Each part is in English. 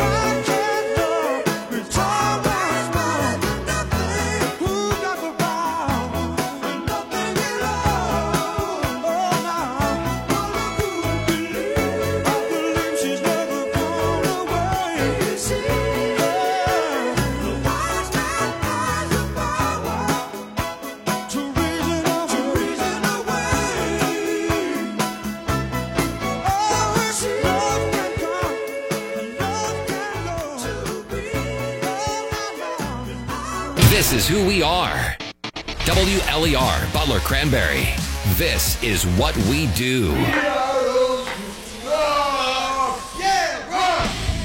This Cranberry. This is what we do.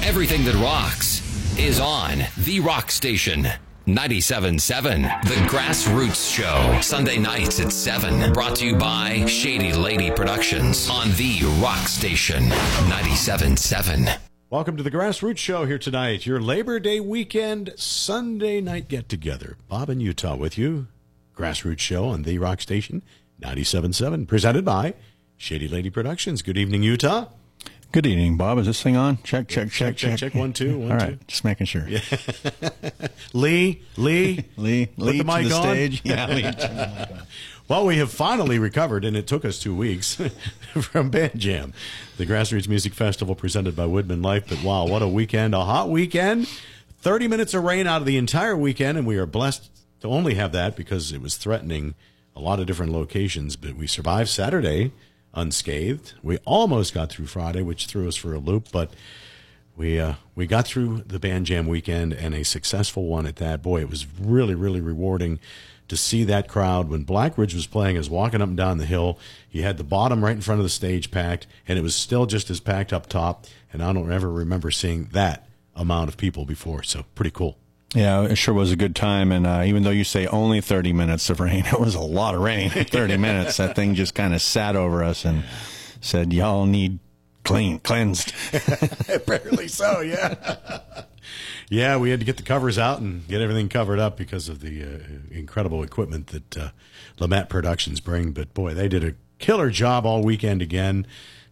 Everything that rocks is on the rock station. 97.7, The Grassroots Show. Sunday nights at 7. Brought to you by Shady Lady Productions on the rock station. 97.7. Welcome to the Grassroots Show here tonight. Your Labor Day weekend Sunday night get together. Bob in Utah with you. Grassroots Show on the Rock Station 97.7, presented by Shady Lady Productions. Good evening, Utah. Good evening, Bob. Is this thing on? Check, check, check, check, check. One, two, one, All right, two. just making sure. Yeah. Lee, Lee, Lee, Lee the mic the on. stage. Yeah, Lee. Well, we have finally recovered, and it took us two weeks from Band Jam, the Grassroots Music Festival presented by Woodman Life. But wow, what a weekend! A hot weekend. 30 minutes of rain out of the entire weekend, and we are blessed to only have that because it was threatening a lot of different locations. But we survived Saturday unscathed. We almost got through Friday, which threw us for a loop, but we uh, we got through the band jam weekend and a successful one at that. Boy, it was really really rewarding to see that crowd when Blackridge was playing. I was walking up and down the hill. He had the bottom right in front of the stage packed, and it was still just as packed up top. And I don't ever remember seeing that amount of people before. So pretty cool. Yeah, it sure was a good time. And uh, even though you say only 30 minutes of rain, it was a lot of rain. 30 minutes. That thing just kind of sat over us and said, y'all need clean, cleansed. Apparently so, yeah. yeah, we had to get the covers out and get everything covered up because of the uh, incredible equipment that uh, Lamet Productions bring. But boy, they did a killer job all weekend again.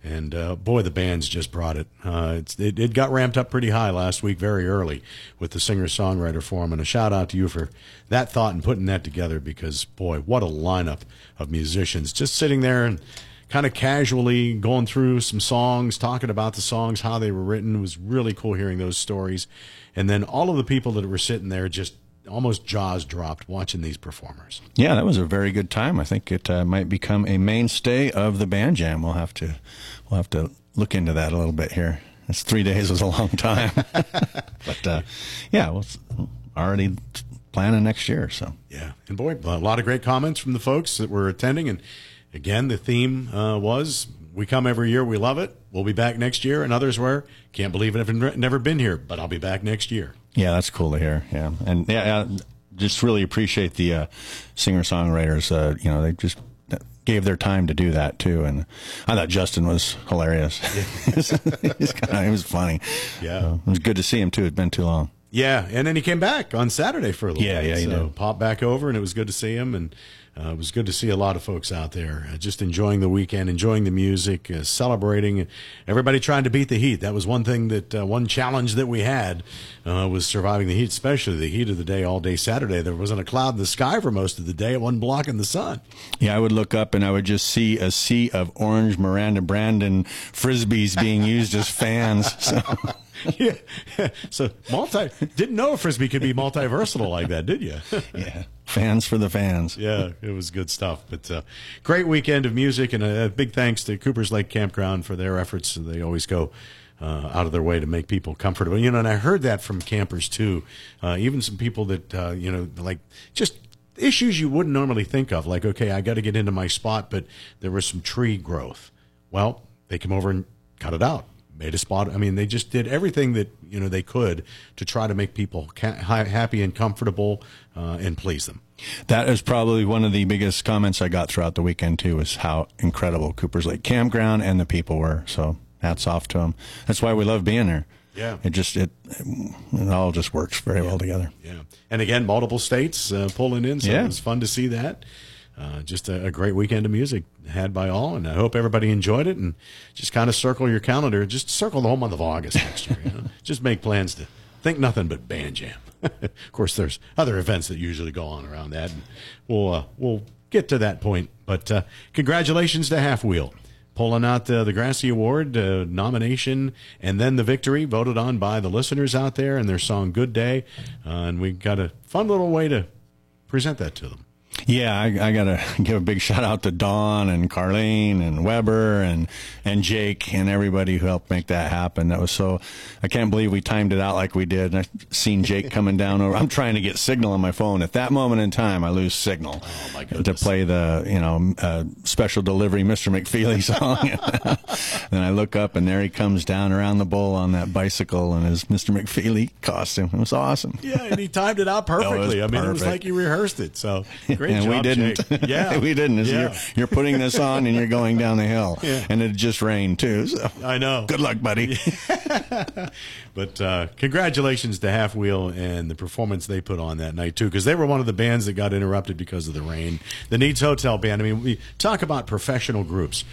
And uh, boy, the bands just brought it. Uh, it. It got ramped up pretty high last week, very early, with the singer songwriter forum. And a shout out to you for that thought and putting that together because, boy, what a lineup of musicians just sitting there and kind of casually going through some songs, talking about the songs, how they were written. It was really cool hearing those stories. And then all of the people that were sitting there just almost jaws dropped watching these performers. Yeah, that was a very good time. I think it uh, might become a mainstay of the band jam. We'll have to we'll have to look into that a little bit here. It's three days was a long time, but uh, yeah, we'll already planning next year. So Yeah, and boy, a lot of great comments from the folks that were attending. And again, the theme uh, was "We come every year, we love it. We'll be back next year." And others were, "Can't believe it, I've never been here, but I'll be back next year." Yeah, that's cool to hear. Yeah, and yeah, uh, just really appreciate the uh, singer songwriters. Uh, you know, they just gave their time to do that too, and I thought Justin was hilarious. He's kinda, it was funny. Yeah. So, it was good to see him too. It'd been too long. Yeah, and then he came back on Saturday for a little Yeah, bit. yeah, he so did. popped back over, and it was good to see him, and uh, it was good to see a lot of folks out there uh, just enjoying the weekend, enjoying the music, uh, celebrating. Everybody trying to beat the heat. That was one thing that uh, one challenge that we had uh, was surviving the heat, especially the heat of the day all day Saturday. There wasn't a cloud in the sky for most of the day. It wasn't blocking the sun. Yeah, I would look up and I would just see a sea of orange Miranda Brandon frisbees being used as fans. So yeah. So multi didn't know frisbee could be multi versatile like that, did you? yeah, fans for the fans. yeah, it was good stuff. But uh, great weekend of music, and a, a big thanks to Cooper's Lake Campground for their efforts. They always go uh, out of their way to make people comfortable. You know, and I heard that from campers too. Uh, even some people that uh, you know, like just issues you wouldn't normally think of, like okay, I got to get into my spot, but there was some tree growth. Well, they come over and cut it out. Made a spot. I mean, they just did everything that you know they could to try to make people ca- happy and comfortable uh, and please them. That is probably one of the biggest comments I got throughout the weekend too. Is how incredible Cooper's Lake Campground and the people were. So hats off to them. That's why we love being there. Yeah. it just it it all just works very well together. Yeah, and again, multiple states uh, pulling in, so Yeah. it was fun to see that. Uh, just a, a, great weekend of music had by all, and I hope everybody enjoyed it. And just kind of circle your calendar, just circle the whole month of August next year. You know? just make plans to think nothing but band jam. of course, there's other events that usually go on around that, and we'll uh, we'll get to that point. But uh, congratulations to Half Wheel pulling out the, the Grassy Award uh, nomination and then the victory voted on by the listeners out there and their song Good Day. Uh, and we got a fun little way to present that to them. Yeah, I, I got to give a big shout out to Dawn and Carlene and Weber and and Jake and everybody who helped make that happen. That was so. I can't believe we timed it out like we did. And I seen Jake coming down over. I'm trying to get signal on my phone. At that moment in time, I lose signal oh to play the you know uh, special delivery Mr. McFeely song. then I look up and there he comes down around the bowl on that bicycle in his Mr. McFeely costume. It was awesome. Yeah, and he timed it out perfectly. I mean, perfect. it was like he rehearsed it. So. Great and job, we didn't. Yeah, we didn't. Yeah. You're, you're, putting this on and you're going down the hill, yeah. and it just rained too. So I know. Good luck, buddy. but uh, congratulations to Half Wheel and the performance they put on that night too, because they were one of the bands that got interrupted because of the rain. The Needs Hotel band. I mean, we talk about professional groups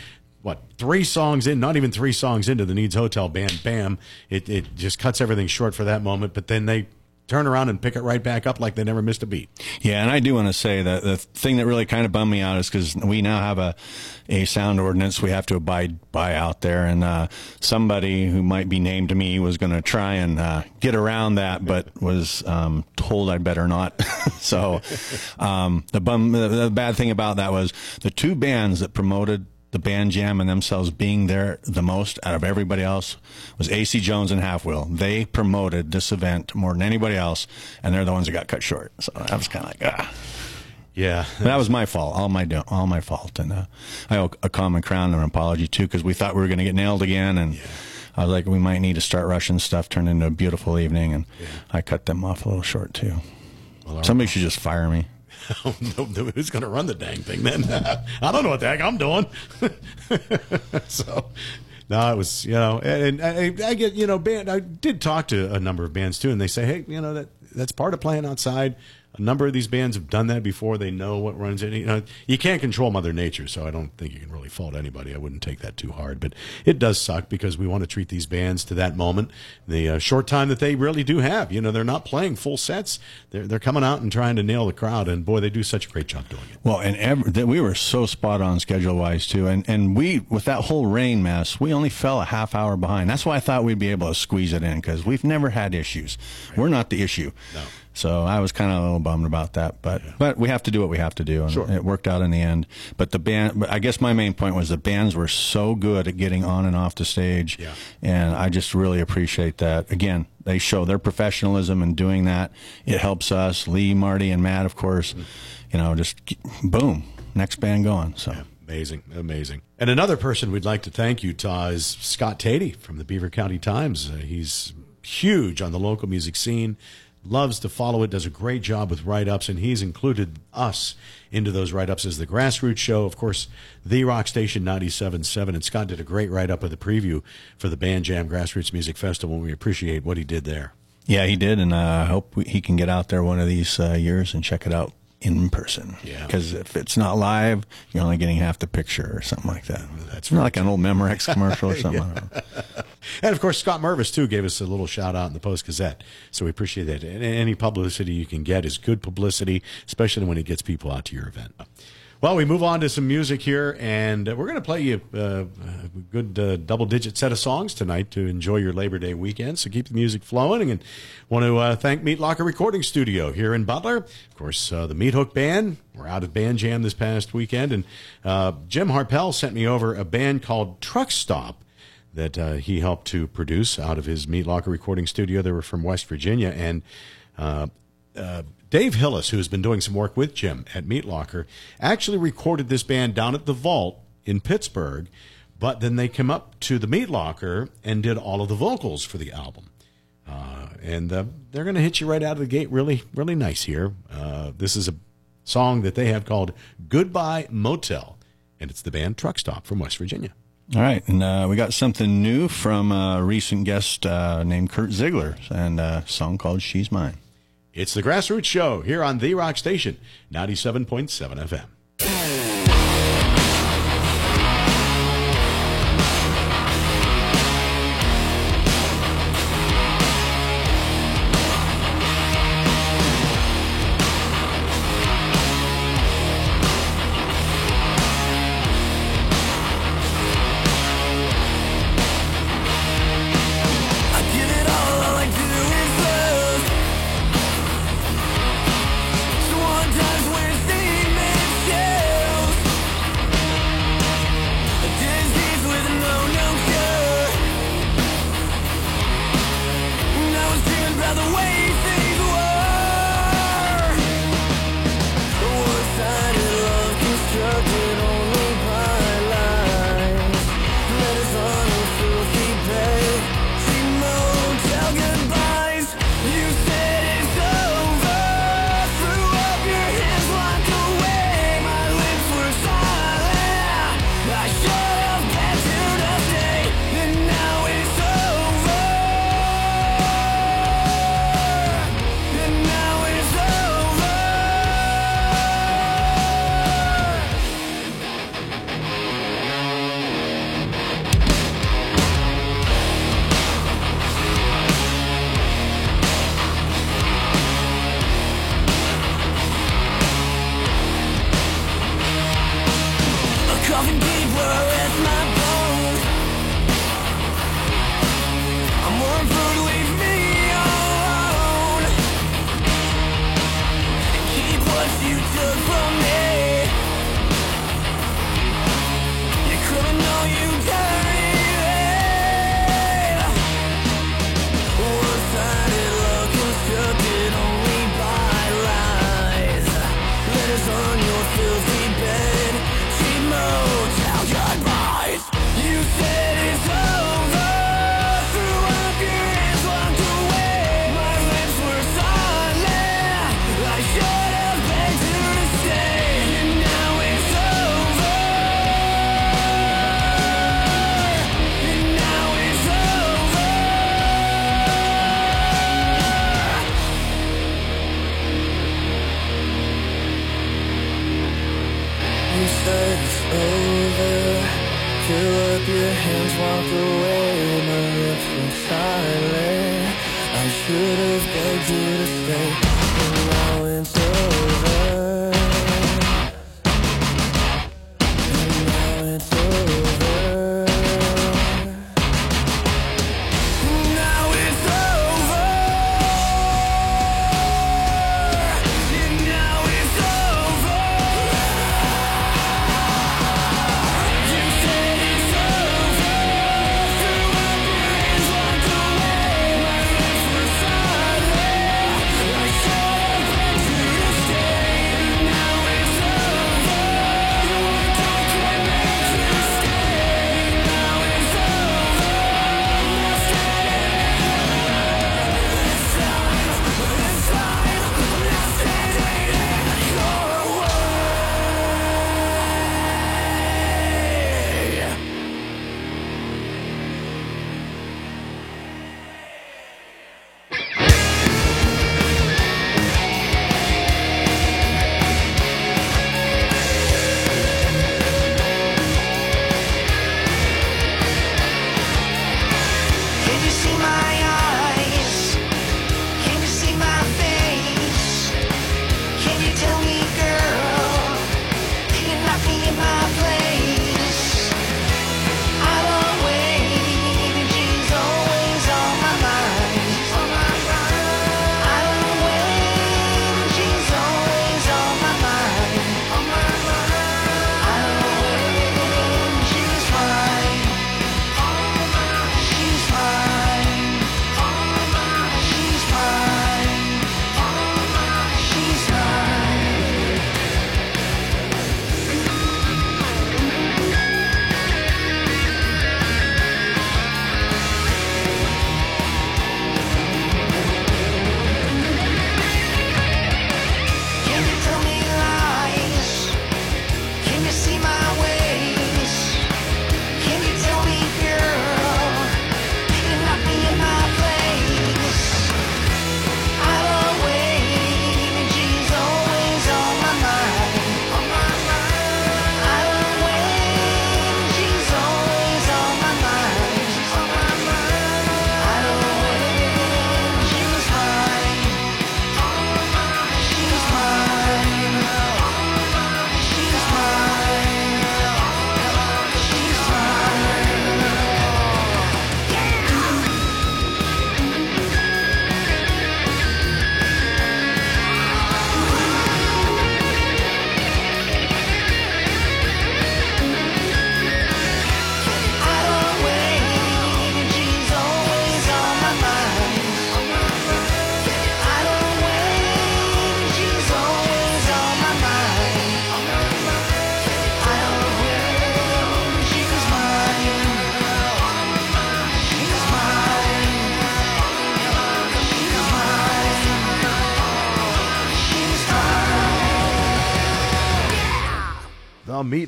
what three songs in not even three songs into the needs hotel band bam it, it just cuts everything short for that moment but then they turn around and pick it right back up like they never missed a beat. Yeah, and I do want to say that the thing that really kind of bummed me out is because we now have a a sound ordinance we have to abide by out there, and uh, somebody who might be named to me was going to try and uh, get around that, but was um, told I better not. so um, the bum, the bad thing about that was the two bands that promoted the band jam and themselves being there the most out of everybody else was AC Jones and Half Wheel. They promoted this event more than anybody else, and they're the ones that got cut short. So I was kind of like, ah. Yeah, but that was my fault. All my all my fault, and uh, I owe a common crown and an apology too because we thought we were going to get nailed again, and yeah. I was like, we might need to start rushing stuff. Turned into a beautiful evening, and yeah. I cut them off a little short too. Well, Somebody should just fire me. Who's going to run the dang thing then? I don't know what the heck I'm doing. so, no, it was you know, and, and I, I, get you know, band. I did talk to a number of bands too, and they say, hey, you know that that's part of playing outside a number of these bands have done that before. They know what runs in. You, know, you can't control Mother Nature, so I don't think you can really fault anybody. I wouldn't take that too hard, but it does suck because we want to treat these bands to that moment, the uh, short time that they really do have. You know, they're not playing full sets. They're they're coming out and trying to nail the crowd, and boy, they do such a great job doing it. Well, and every, we were so spot on schedule wise too, and and we with that whole rain mess, we only fell a half hour behind. That's why I thought we'd be able to squeeze it in because we've never had issues. Right. We're not the issue. No. So I was kind of a little bummed about that, but yeah. but we have to do what we have to do, and sure. it worked out in the end. But the band, I guess my main point was the bands were so good at getting on and off the stage, yeah. and I just really appreciate that. Again, they show their professionalism in doing that. It helps us, Lee, Marty, and Matt, of course. Mm-hmm. You know, just boom, next band going. So. Yeah. Amazing, amazing. And another person we'd like to thank, you, Utah, is Scott Tady from the Beaver County Times. Uh, he's huge on the local music scene loves to follow it, does a great job with write ups, and he's included us into those write ups as the Grassroots Show. Of course, the Rock Station 97.7. And Scott did a great write up of the preview for the Band Jam Grassroots Music Festival, we appreciate what he did there. Yeah, he did, and I uh, hope he can get out there one of these uh, years and check it out in person. Yeah. Because if it's not live, you're only getting half the picture or something like that. That's right. like an old Memorex commercial or something. yeah. And of course, Scott Mervis too gave us a little shout out in the Post Gazette, so we appreciate that. And any publicity you can get is good publicity, especially when it gets people out to your event. Well, we move on to some music here, and we're going to play you uh, a good uh, double digit set of songs tonight to enjoy your Labor Day weekend. So keep the music flowing. And want to uh, thank Meat Locker Recording Studio here in Butler. Of course, uh, the Meat Hook Band. We're out at Band Jam this past weekend. And uh, Jim Harpel sent me over a band called Truck Stop that uh, he helped to produce out of his Meat Locker Recording Studio. They were from West Virginia. And Dave Hillis, who has been doing some work with Jim at Meat Locker, actually recorded this band down at the Vault in Pittsburgh, but then they came up to the Meat Locker and did all of the vocals for the album. Uh, and uh, they're going to hit you right out of the gate really, really nice here. Uh, this is a song that they have called Goodbye Motel, and it's the band Truck Stop from West Virginia. All right, and uh, we got something new from a recent guest uh, named Curt Ziggler, and a song called She's Mine. It's the Grassroots Show here on The Rock Station, 97.7 FM.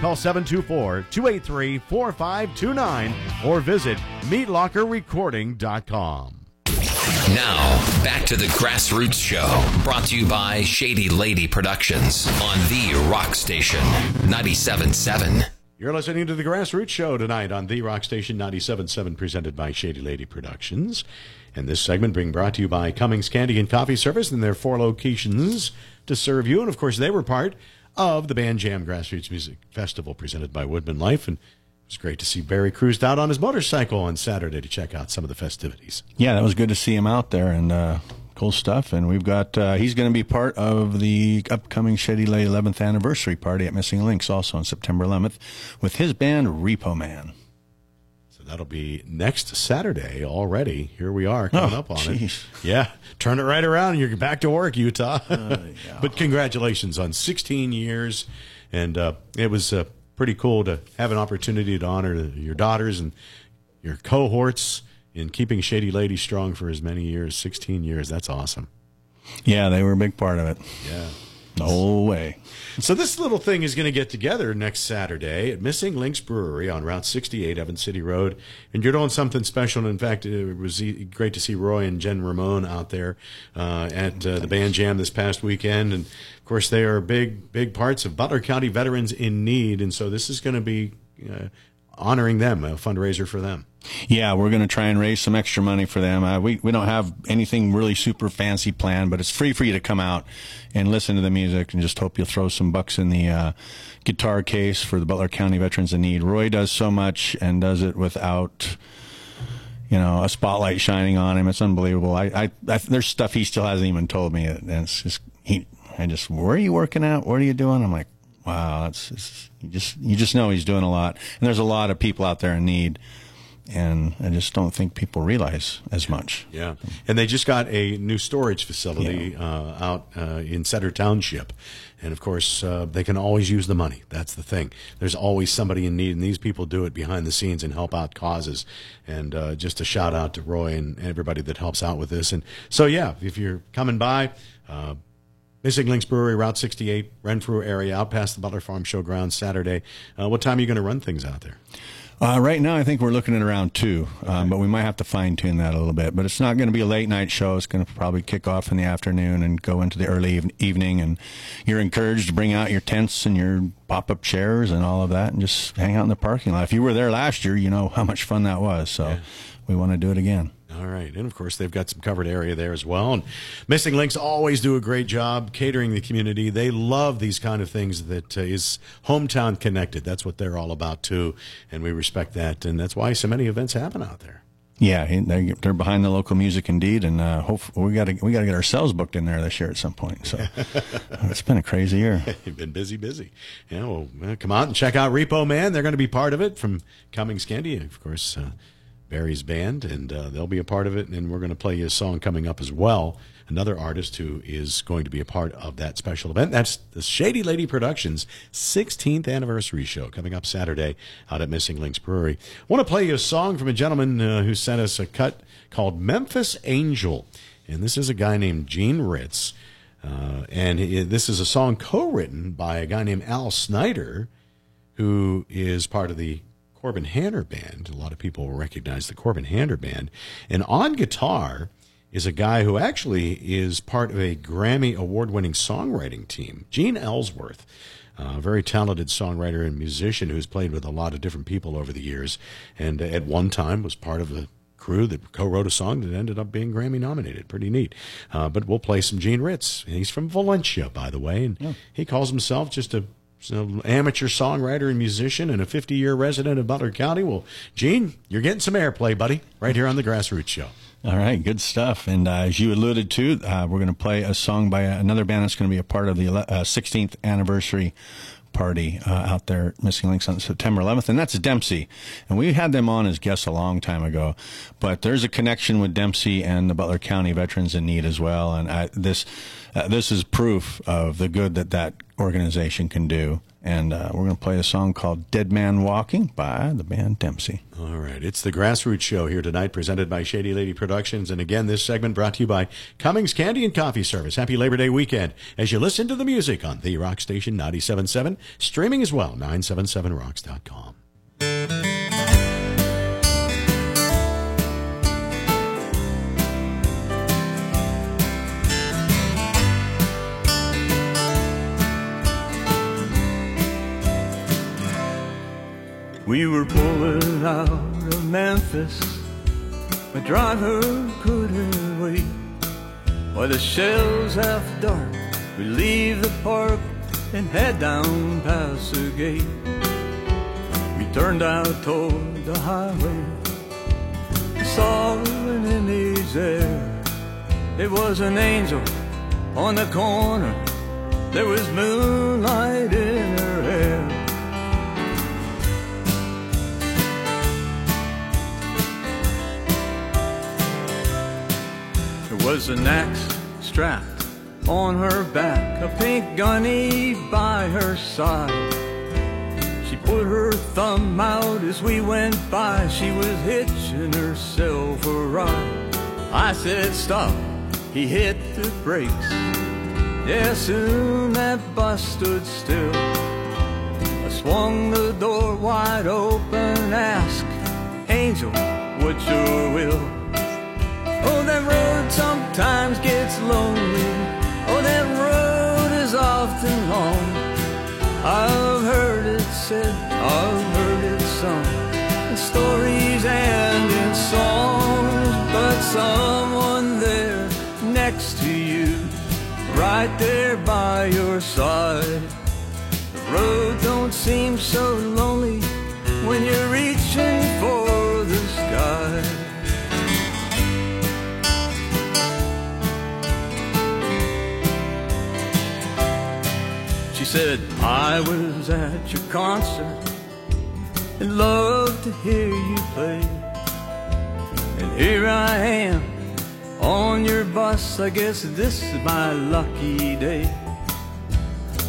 Call 724 283 4529 or visit meatlockerrecording.com. Now, back to the Grassroots Show, brought to you by Shady Lady Productions on the Rock Station 977. You're listening to the Grassroots Show tonight on the Rock Station 977, presented by Shady Lady Productions. And this segment being brought to you by Cummings Candy and Coffee Service and their four locations to serve you. And of course, they were part of the Band Jam Grassroots Music Festival presented by Woodman Life. And it was great to see Barry cruised out on his motorcycle on Saturday to check out some of the festivities. Yeah, that was good to see him out there and uh, cool stuff. And we've got uh, he's going to be part of the upcoming Shady Lady 11th anniversary party at Missing Links also on September 11th with his band Repo Man. That'll be next Saturday already. Here we are coming Oh, up on jeez. it. Yeah, turn it right around and you're back to work, Utah. but congratulations on 16 years, and uh, it was uh, pretty cool to have an opportunity to honor your daughters and your cohorts in keeping Shady Lady strong for as many years, 16 years. That's awesome. Yeah, they were a big part of it Yeah. Whole way. So this little thing is going to get together next Saturday at Missing Links Brewery on Route 68, Evans City Road, and you're doing something special. And in fact, it was great to see Roy and Jen Ramon out there uh, at uh, the band jam this past weekend. And of course, they are big, big parts of Butler County veterans in need, and so this is going to be uh, honoring them, a fundraiser for them. Yeah, we're going to try and raise some extra money for them. Uh, we we don't have anything really super fancy planned, but it's free for you to come out and listen to the music, and just hope you'll throw some bucks in the uh, guitar case for the Butler County Veterans in Need. Roy does so much and does it without. You know, a spotlight shining on him. It's unbelievable. I, I, I there's stuff he still hasn't even told me, and it's just he. I just, where are you working at? What are you doing? I'm like, wow, that's it's, you just you just know he's doing a lot, and there's a lot of people out there in need and I just don't think people realize as much. Yeah, and they just got a new storage facility uh, out uh, in Cedar Township, and of course uh, they can always use the money. That's the thing. There's always somebody in need, and these people do it behind the scenes and help out causes. And uh, just a shout out to Roy and everybody that helps out with this. And so yeah, if you're coming by. Missing Links Brewery, Route 68, Renfrew area, out past the Butler Farm Showgrounds Saturday. Uh, what time are you going to run things out there? Uh, right now, I think we're looking at around two, um, but we might have to fine tune that a little bit. But it's not going to be a late night show. It's going to probably kick off in the afternoon and go into the early eve- evening. And you're encouraged to bring out your tents and your pop up chairs and all of that and just hang out in the parking lot. If you were there last year, you know how much fun that was. So we want to do it again. All right. And of course, they've got some covered area there as well. And Missing Links always do a great job catering the community. They love these kind of things that uh, is hometown connected. That's what they're all about, too. And we respect that. And that's why so many events happen out there. Yeah, he- they- they're behind the local music indeed, and uh, hope we got to we got to get ourselves booked in there this year at some point. So it's been a crazy year. You've been busy, busy. Yeah, well, uh, come out and check out Repo Man. They're going to be part of it from Cummings Candy, of course, uh, Barry's band, and uh, they'll be a part of it. And we're going to play a song coming up as well. Another artist who is going to be a part of that special event. That's the Shady Lady Productions 16th anniversary show coming up Saturday out at Missing Links Brewery. I want to play you a song from a gentleman uh, who sent us a cut called Memphis Angel. And this is a guy named Gene Ritz. Uh, and this is a song co-written by a guy named Al Snyder, who is part of the Corbin Hanner Band. A lot of people recognize the Corbin Hanner Band. And on guitar is a guy who actually is part of a Grammy award-winning songwriting team, Gene Ellsworth. A very talented songwriter and musician who's played with a lot of different people over the years, and at one time was part of the crew that co-wrote a song that ended up being Grammy nominated. Pretty neat. Uh, but we'll play some Gene Ritz. He's from Valencia, by the way, and he calls himself just a so amateur songwriter and musician and a 50 year resident of Butler County. Well, Gene, you're getting some airplay, buddy, right here on the Grassroots Show. All right, good stuff. And uh, as you alluded to, uh, we're going to play a song by another band that's going to be a part of the uh, 16th anniversary party uh, out there Missing Links on September 11th, and that's Dempsey. And we had them on as guests a long time ago, but there's a connection with Dempsey and the Butler County Veterans in Need as well. And I, this uh, this is proof of the good that that organization can do. And uh, we're going to play a song called "Dead Man Walking" by the band Dempsey. All right. It's the Grassroots Show here tonight, presented by Shady Lady Productions. And again, this segment brought to you by Cummings Candy and Coffee Service. Happy Labor Day weekend as you listen to the music on the Rock Station 97.7, streaming as well, 977rocks.com. We were pulling out of Memphis. My driver couldn't wait. By the shells half dark, we leave the park and head down past the gate. We turned out toward the highway. We saw an image there. It was an angel on the corner. There was moonlight in her hair. Was an axe strapped on her back, a pink gunny by her side. She put her thumb out as we went by. She was hitching herself a ride. I said, Stop. He hit the brakes. Yeah, soon that bus stood still. I swung the door wide open, asked, Angel, what's your will? That road sometimes gets lonely. Oh, that road is often long. I've heard it said, I've heard it sung in stories and in songs. But someone there next to you, right there by your side. The road don't seem so lonely when you're said, I was at your concert and loved to hear you play. And here I am on your bus. I guess this is my lucky day.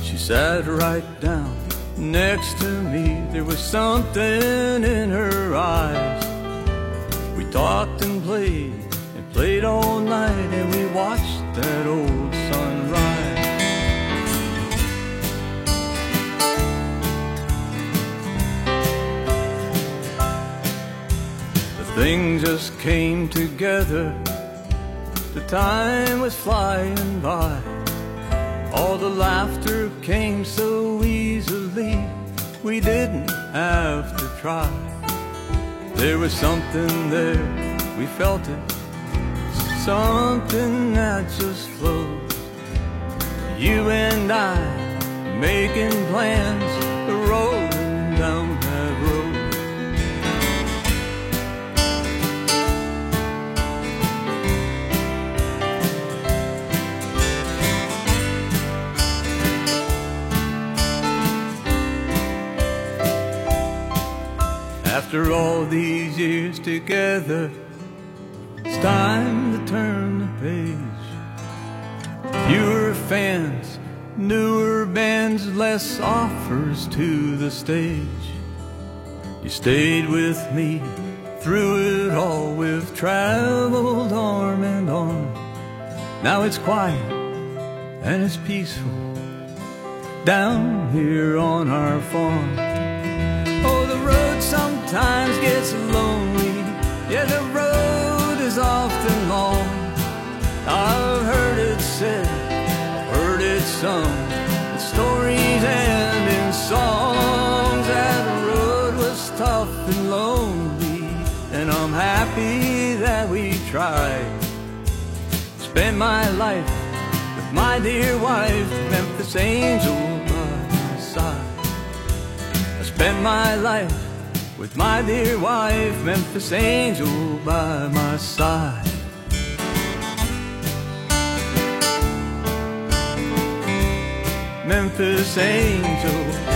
She sat right down next to me. There was something in her eyes. We talked and played and played all night, and we watched that old The thing just came together. The time was flying by. All the laughter came so easily. We didn't have to try. There was something there, we felt it. Something that just flowed. You and I making plans, rolling down After all these years together, it's time to turn the page. Fewer fans, newer bands, less offers to the stage. You stayed with me through it all. We've traveled arm in arm. Now it's quiet and it's peaceful down here on our farm. Sometimes gets lonely. Yeah, the road is often long. I've heard it said, heard it sung stories and in songs. That road was tough and lonely, and I'm happy that we tried. Spend my life with my dear wife, Memphis Angel by my side. I spend my life with my dear wife, Memphis Angel by my side. Memphis Angel.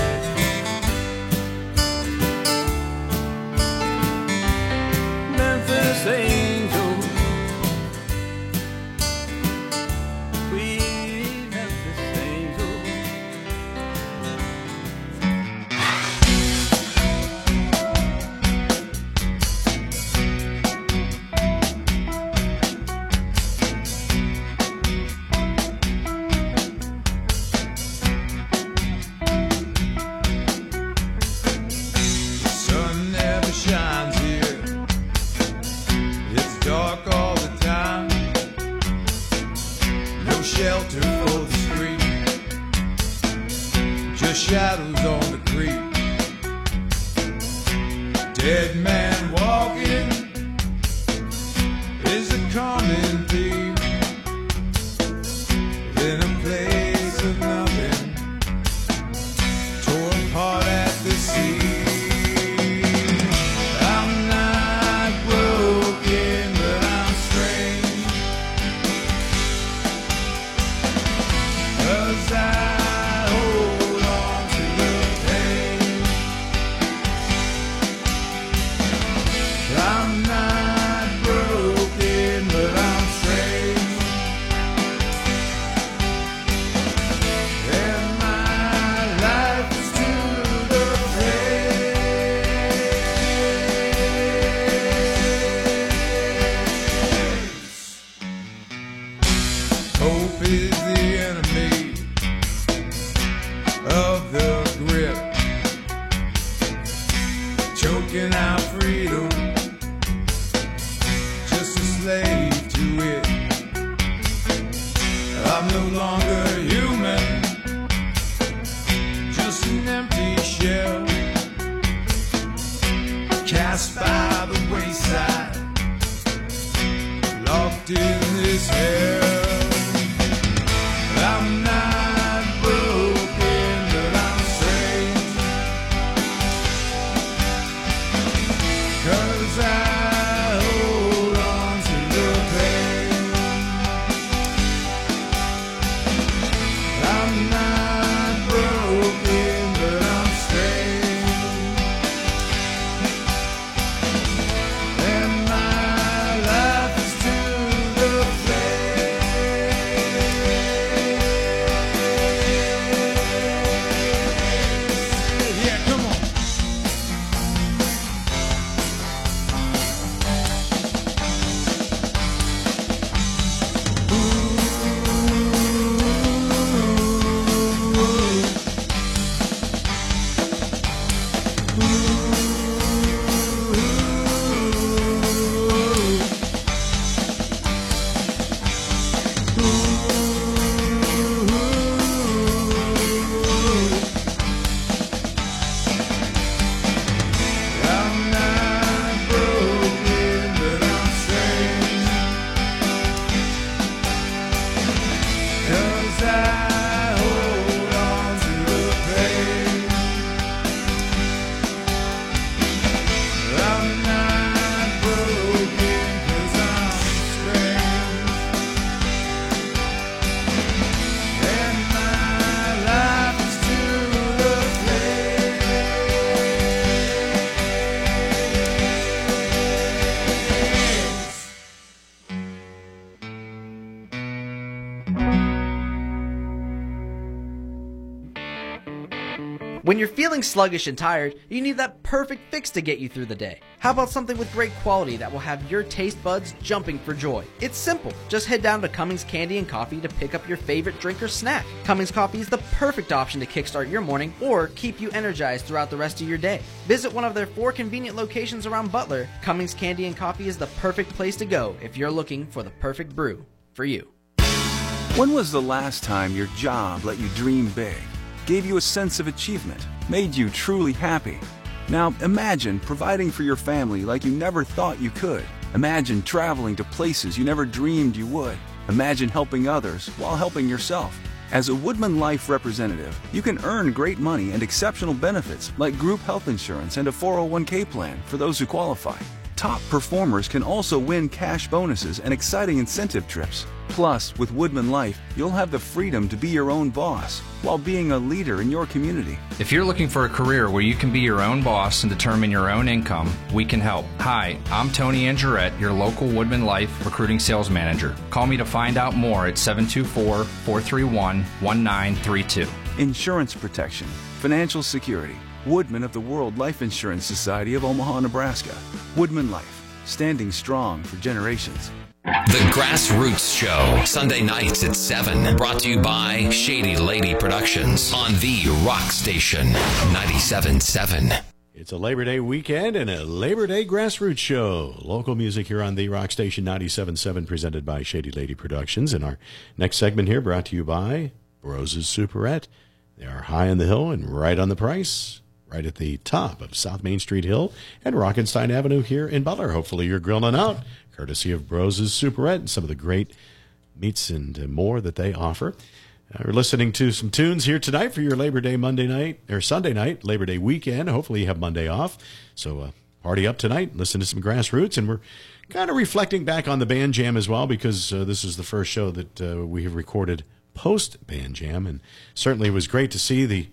Feeling sluggish and tired, you need that perfect fix to get you through the day. How about something with great quality that will have your taste buds jumping for joy? It's simple. Just head down to Cummings Candy and Coffee to pick up your favorite drink or snack. Cummings Coffee is the perfect option to kickstart your morning or keep you energized throughout the rest of your day. Visit one of their four convenient locations around Butler. Cummings Candy and Coffee is the perfect place to go if you're looking for the perfect brew for you. When was the last time your job let you dream big, gave you a sense of achievement, made you truly happy? Now imagine providing for your family like you never thought you could. Imagine traveling to places you never dreamed you would. Imagine helping others while helping yourself. As a Woodman Life representative, you can earn great money and exceptional benefits like group health insurance and a 401k plan for those who qualify. Top performers can also win cash bonuses and exciting incentive trips. Plus, with Woodman Life, you'll have the freedom to be your own boss while being a leader in your community. If you're looking for a career where you can be your own boss and determine your own income, we can help. Hi, I'm Tony Angerette, your local Woodman Life recruiting sales manager. Call me to find out more at 724 431 1932. Insurance protection, financial security. Woodmen of the World Life Insurance Society of Omaha, Nebraska. Woodman Life, standing strong for generations. The Grassroots Show, Sunday nights at 7. Brought to you by Shady Lady Productions on the Rock Station 97.7. It's a Labor Day weekend and a Labor Day grassroots show. Local music here on the Rock Station 97.7 presented by Shady Lady Productions. And our next segment here brought to you by Rosie's Superette. They are high on the hill and right on the price. right at the top of South Main Street Hill and Rockenstein Avenue here in Butler. Hopefully, you're grilling out, courtesy of Rosie's Superette and some of the great meats and uh, more that they offer. Uh, we're listening to some tunes here tonight for your Labor Day Monday night or Sunday night, Labor Day weekend. Hopefully, you have Monday off. So, uh, party up tonight, listen to some grassroots, and we're kind of reflecting back on the band jam as well because uh, this is the first show that uh, we have recorded post band jam, and certainly it was great to see the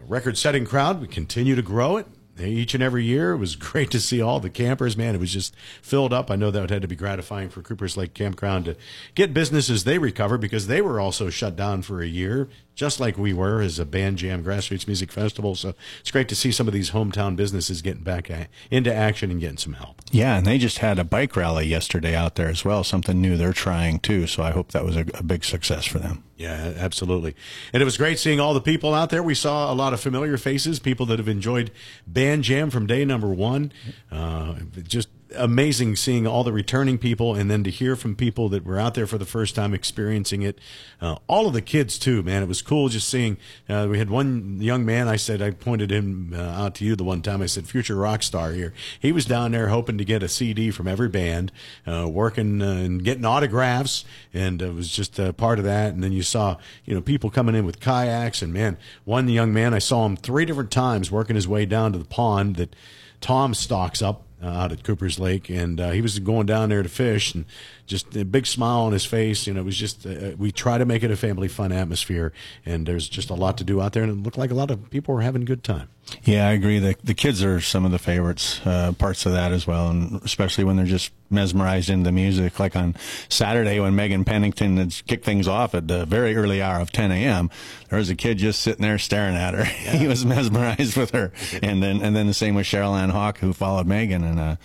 record-setting crowd. We continue to grow it each and every year. It was great to see all the campers. Man, it was just filled up. I know that had to be gratifying for Coopers Lake Campground to get business as they recover because they were also shut down for a year, just like we were as a band jam grassroots music festival. So it's great to see some of these hometown businesses getting back into action and getting some help. Yeah, and they just had a bike rally yesterday out there as well, something new they're trying too. So I hope that was a, a big success for them. Yeah, absolutely. And it was great seeing all the people out there. We saw a lot of familiar faces, people that have enjoyed Band Jam from day number one. Uh, just amazing seeing all the returning people and then to hear from people that were out there for the first time experiencing it. Uh, all of the kids, too, man. It was cool just seeing. Uh, we had one young man, I said, I pointed him uh, out to you the one time. I said, future rock star here. He was down there hoping to get a CD from every band, uh, working uh, and getting autographs, and it was just uh, part of that. And then you saw, you know, people coming in with kayaks, and man, one young man, I saw him three different times working his way down to the pond that Tom stocks up uh, out at Cooper's Lake, and uh, he was going down there to fish, and just a big smile on his face. You know, it was just uh, we try to make it a family fun atmosphere, and there's just a lot to do out there, and it looked like a lot of people were having a good time. Yeah, I agree. The the kids are some of the favorites uh, parts of that as well, and especially when they're just mesmerized in the music. Like on Saturday when Megan Pennington had kicked things off at the very early hour of 10 a.m., there was a kid just sitting there staring at her. he was mesmerized with her, and then and then the same with Cheryl Ann Hawk who followed Megan, and uh,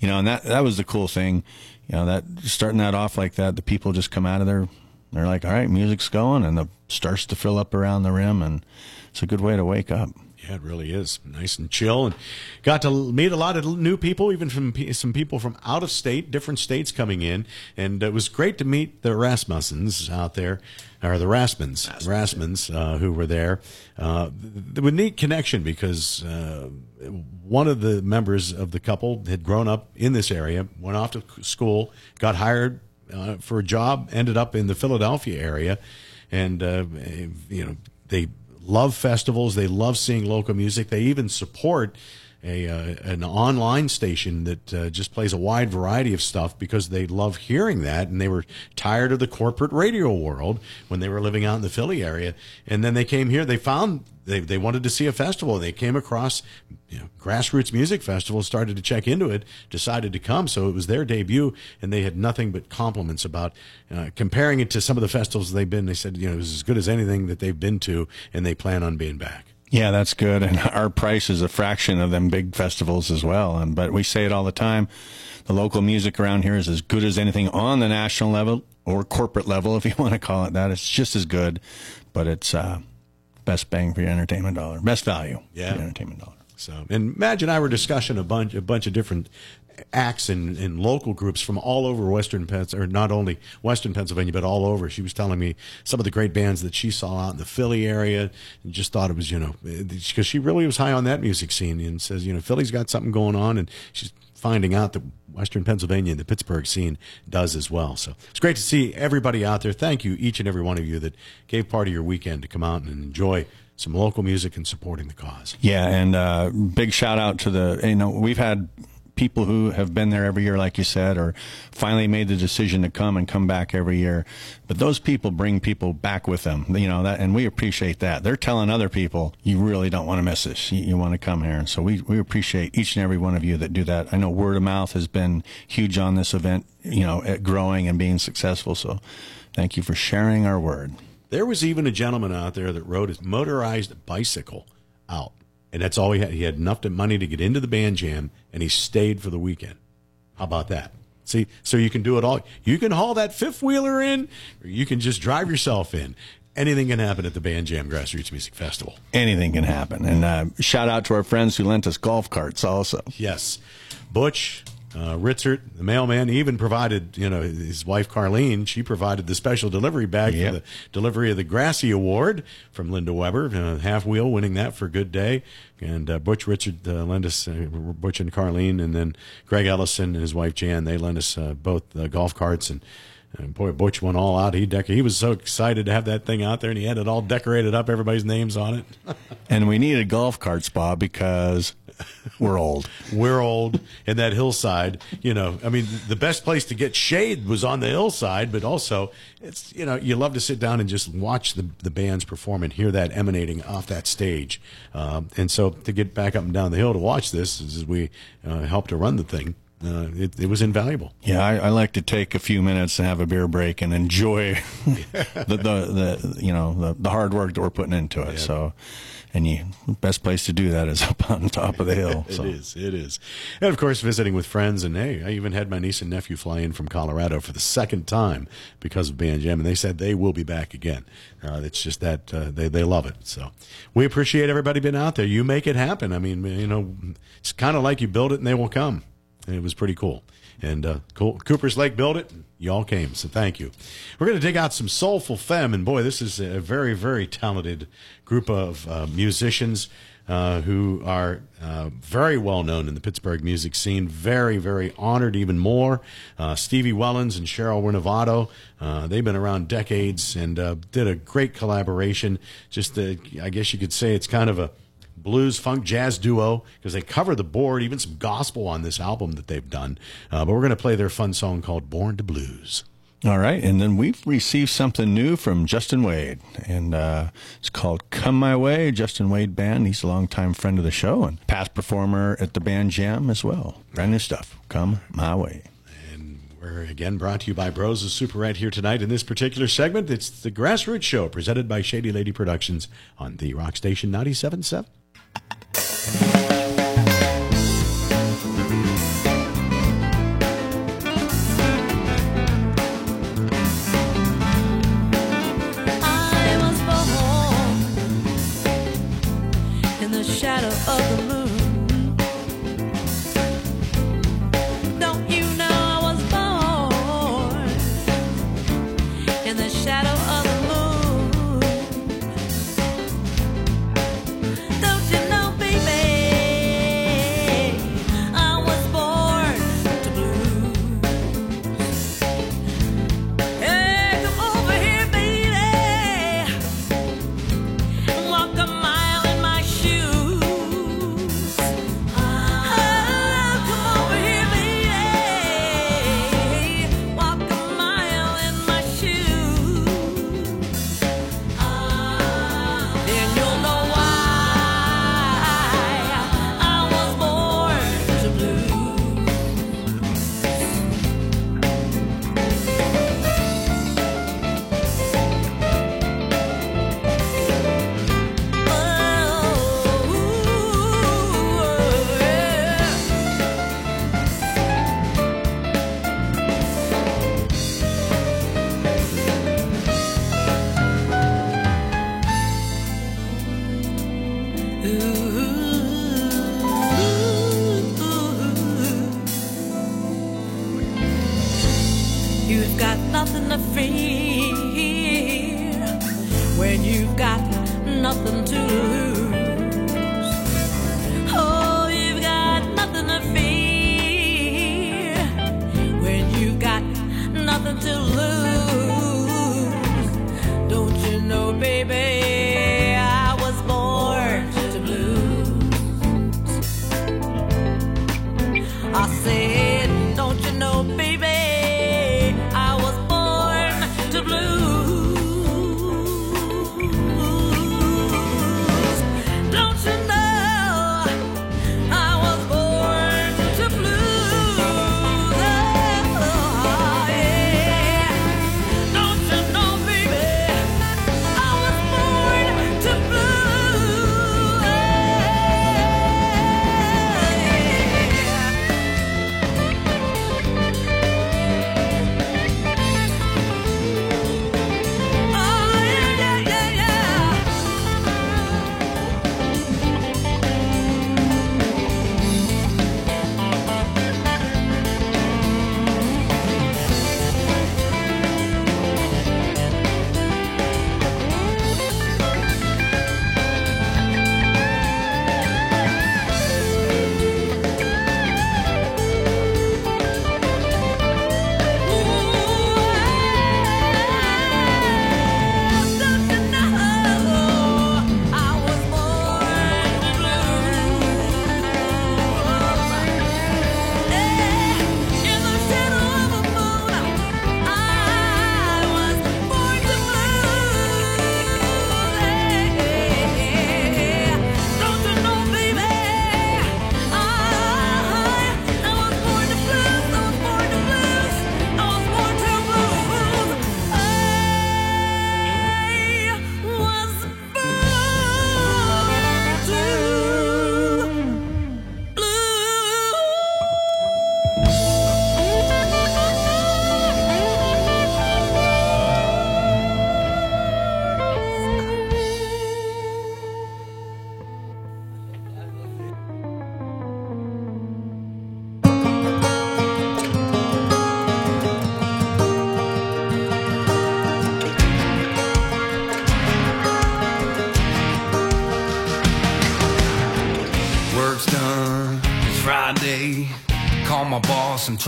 you know, and that that was the cool thing. You know, that starting that off like that, the people just come out of there. They're like, all right, music's going, and the starts to fill up around the rim, and it's a good way to wake up. Yeah, it really is nice and chill, and got to meet a lot of new people, even from some people from out of state, different states coming in, and it was great to meet the Rasmussens out there, or the Rasmans, Rasmans, uh, who were there. Uh, th- a neat connection because uh, one of the members of the couple had grown up in this area, went off to school, got hired uh, for a job, ended up in the Philadelphia area, and uh, you know they love festivals. They love seeing local music. They even support a uh, an online station that uh, just plays a wide variety of stuff because they love hearing that, and they were tired of the corporate radio world when they were living out in the Philly area. And then they came here. They found they they wanted to see a festival. They came across you know, grassroots music festival, started to check into it, decided to come. So it was their debut, and they had nothing but compliments about uh, comparing it to some of the festivals they've been. They said you know it was as good as anything that they've been to, and they plan on being back. Yeah, that's good. And our price is a fraction of them big festivals as well. And but we say it all the time. The local music around here is as good as anything on the national level or corporate level, if you want to call it that. It's just as good, but it's uh, best bang for your entertainment dollar, best value Yeah. for your entertainment dollar. So, and Madge and I were discussing a bunch, a bunch of different acts and, and local groups from all over Western Pennsylvania, or not only Western Pennsylvania, but all over. She was telling me some of the great bands that she saw out in the Philly area, and just thought it was, you know, because she really was high on that music scene, and says, you know, Philly's got something going on, and she's finding out that Western Pennsylvania and the Pittsburgh scene does as well. So it's great to see everybody out there. Thank you, each and every one of you that gave part of your weekend to come out and enjoy some local music and supporting the cause. Yeah, and uh, big shout out to the you know we've had people who have been there every year, like you said, or finally made the decision to come and come back every year. But those people bring people back with them, you know that, and we appreciate that. They're telling other people, you really don't want to miss this. You, you want to come here, and so we we appreciate each and every one of you that do that. I know word of mouth has been huge on this event, you know, at growing and being successful. So, thank you for sharing our word. There was even a gentleman out there that rode his motorized bicycle out, and that's all he had. He had enough money to get into the band jam, and he stayed for the weekend. How about that? See, so you can do it all. You can haul that fifth wheeler in, or you can just drive yourself in. Anything can happen at the Band Jam Grassroots Music Festival. Anything can happen, and uh, shout out to our friends who lent us golf carts also. Yes, Butch, Uh, Ritzert, the mailman, even provided, you know, his wife Carlene, she provided the special delivery bag Yep. for the delivery of the Grassy Award from Linda Weber, uh, half wheel winning that for Good Day. And uh, Butch Richard uh, lent us, uh, Butch and Carlene, and then Greg Ellison and his wife Jan, they lent us uh, both uh, golf carts. And, and boy, Butch went all out. He dec- he was so excited to have that thing out there, and he had it all decorated up, everybody's names on it. And we need a golf cart spa because we're old. we're old and that hillside you know. I mean the best place to get shade was on the hillside but also it's you know you love to sit down and just watch the, the bands perform and hear that emanating off that stage. Um, and so to get back up and down the hill to watch this as we uh, helped to run the thing. Uh, it, it was invaluable. Yeah, I, I like to take a few minutes and have a beer break and enjoy the, the, the you know the, the hard work that we're putting into it. So, and you best place to do that is up on top of the hill. It so. is. It is. And of course, visiting with friends. And hey, I even had my niece and nephew fly in from Colorado for the second time because of Band Jam. And they said they will be back again. Uh, it's just that uh, they, they love it. So we appreciate everybody being out there. You make it happen. I mean, you know, it's kind of like you build it and they will come. And it was pretty cool. And uh. Cooper's Lake built it. Y'all came, so thank you. We're going to dig out some soulful femme, and boy, this is a very, very talented group of uh, musicians uh, who are uh, very well known in the Pittsburgh music scene. Very, very honored, even more. Uh, Stevie Wellens and Cheryl Renovato. Uh, they've been around decades and uh, did a great collaboration. Just, uh, I guess you could say it's kind of a blues funk jazz duo because they cover the board even some gospel on this album that they've done uh, but we're going to play their fun song called born to blues All right, and then we've received something new from Justin Wade, and uh, it's called "Come My Way." Justin Wade Band. He's a longtime friend of the show and past performer at the Band Jam as well. Brand new stuff. Come my way. And we're again brought to you by Rosie's Superette here tonight in this particular segment it's the grassroots show presented by shady lady productions on the rock station 97.7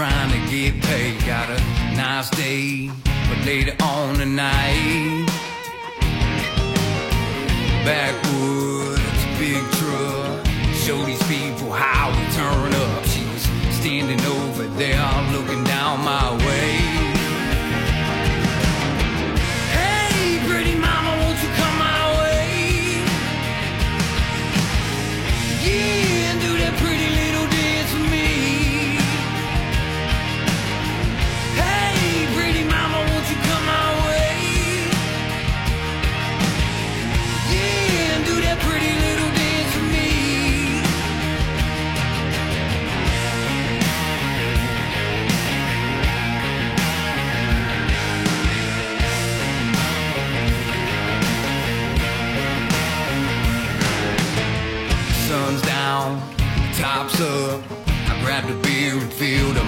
trying to get paid. Got a nice day, but later on tonight, backwoods, big truck. Show these people how we turn up. She was standing over there, looking down my way.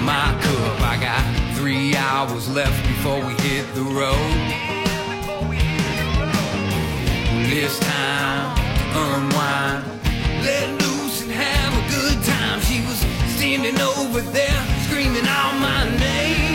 My cup. I got three hours left before we hit the road. This time, unwind, let loose and have a good time. She was standing over there, screaming out my name.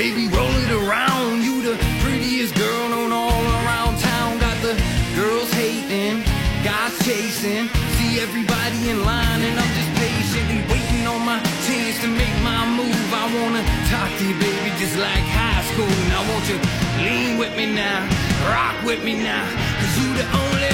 Baby, roll it around. You the prettiest girl known all around town. Got the girls hating, guys chasing. See everybody in line, and I'm just patiently waiting on my chance to make my move. I wanna talk to you, baby, just like high school. Now won't you lean with me now, rock with me now, cause you the only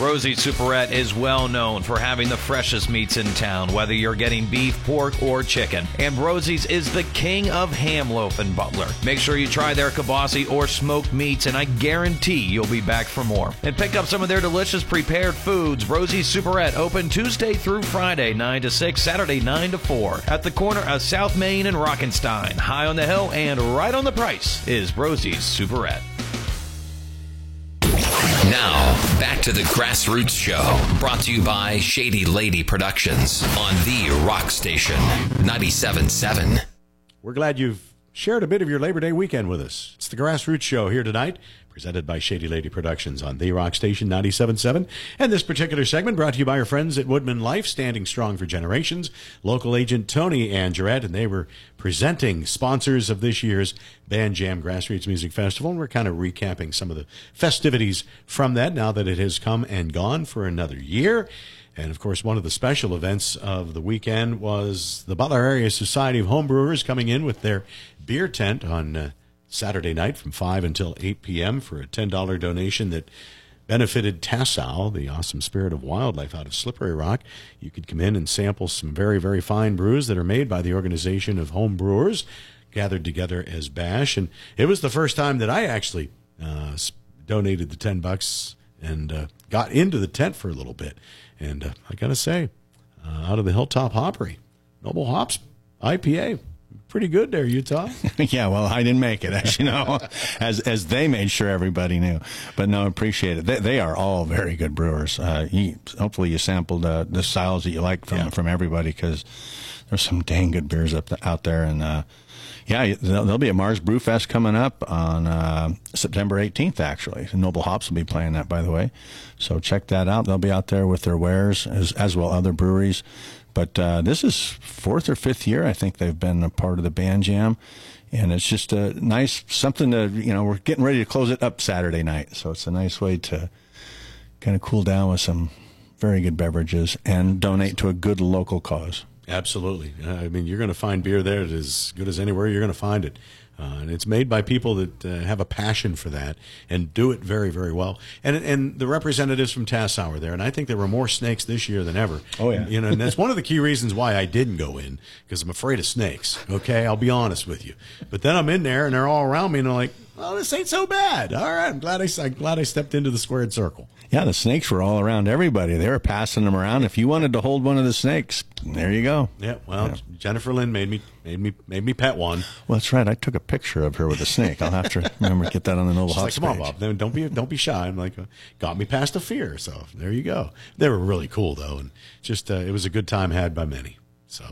Rosie's Superette is well known for having the freshest meats in town, whether you're getting beef, pork, or chicken. And Rosie's is the king of ham loaf and Butler. Make sure you try their kibasi or smoked meats, and I guarantee you'll be back for more. And pick up some of their delicious prepared foods. Rosie's Superette open Tuesday through Friday, 9 to 6, Saturday, 9 to 4, at the corner of South Main and Rockenstein. High on the hill and right on the price is Rosie's Superette. Now, back to the Grassroots Show, brought to you by Shady Lady Productions on the Rock Station 97.7. We're glad you've shared a bit of your Labor Day weekend with us. It's the Grassroots Show here tonight, presented by Shady Lady Productions on the Rock Station 97.7. And this particular segment brought to you by our friends at Woodman Life, standing strong for generations. Local agent Tony and Angerette, and they were presenting sponsors of this year's Band Jam Grassroots Music Festival. And we're kind of recapping some of the festivities from that now that it has come and gone for another year. And of course, one of the special events of the weekend was the Butler Area Society of Homebrewers coming in with their beer tent on uh, Saturday night from 5 until 8 p.m. for a $10 donation that benefited Tassau, the awesome spirit of wildlife out of Slippery Rock. You could come in and sample some very, very fine brews that are made by the organization of home brewers gathered together as Bash. And it was the first time that I actually uh, donated the 10 bucks and uh, got into the tent for a little bit. And uh, I got to say, uh, out of the Hilltop Hoppery, Noble Hops IPA. Pretty good there, Utah. yeah, well, I didn't make it, as you know, as as they made sure everybody knew. But no, appreciate it. They, they are all very good brewers. Uh, you, hopefully, you sampled uh, the styles that you like from from everybody because there's some dang good beers up out there. And uh, yeah, there'll, there'll be a Mars Brew Fest coming up on uh, September 18th. Actually, Noble Hops will be playing that, by the way. So check that out. They'll be out there with their wares as as well other breweries. But uh, this is fourth or fifth year, I think they've been a part of the band jam, and it's just a nice something to you know we're getting ready to close it up Saturday night, so it's a nice way to kind of cool down with some very good beverages and donate to a good local cause. Absolutely. I mean, you're going to find beer there as good as anywhere you're going to find it. Uh, and it's made by people that uh, have a passion for that and do it very, very well. And and the representatives from Tassau were there, and I think there were more snakes this year than ever. Oh, yeah. you know, and that's one of the key reasons why I didn't go in because I'm afraid of snakes. Okay, I'll be honest with you. But then I'm in there, and they're all around me, and I'm like, "Well, this ain't so bad." All right, I'm glad I I'm glad I stepped into the squared circle. Yeah, the snakes were all around everybody. They were passing them around. If you wanted to hold one of the snakes, there you go. Yeah, well, Jennifer Lynn made me made me made me pet one. Well, that's right. I took a picture of her with a snake. I'll have to remember to get that on the Noble She's like, come on. Bob. Don't- Don't be don't be shy. I'm like, uh, got me past the fear. So there you go. They were really cool though, and just uh, it was a good time had by many. So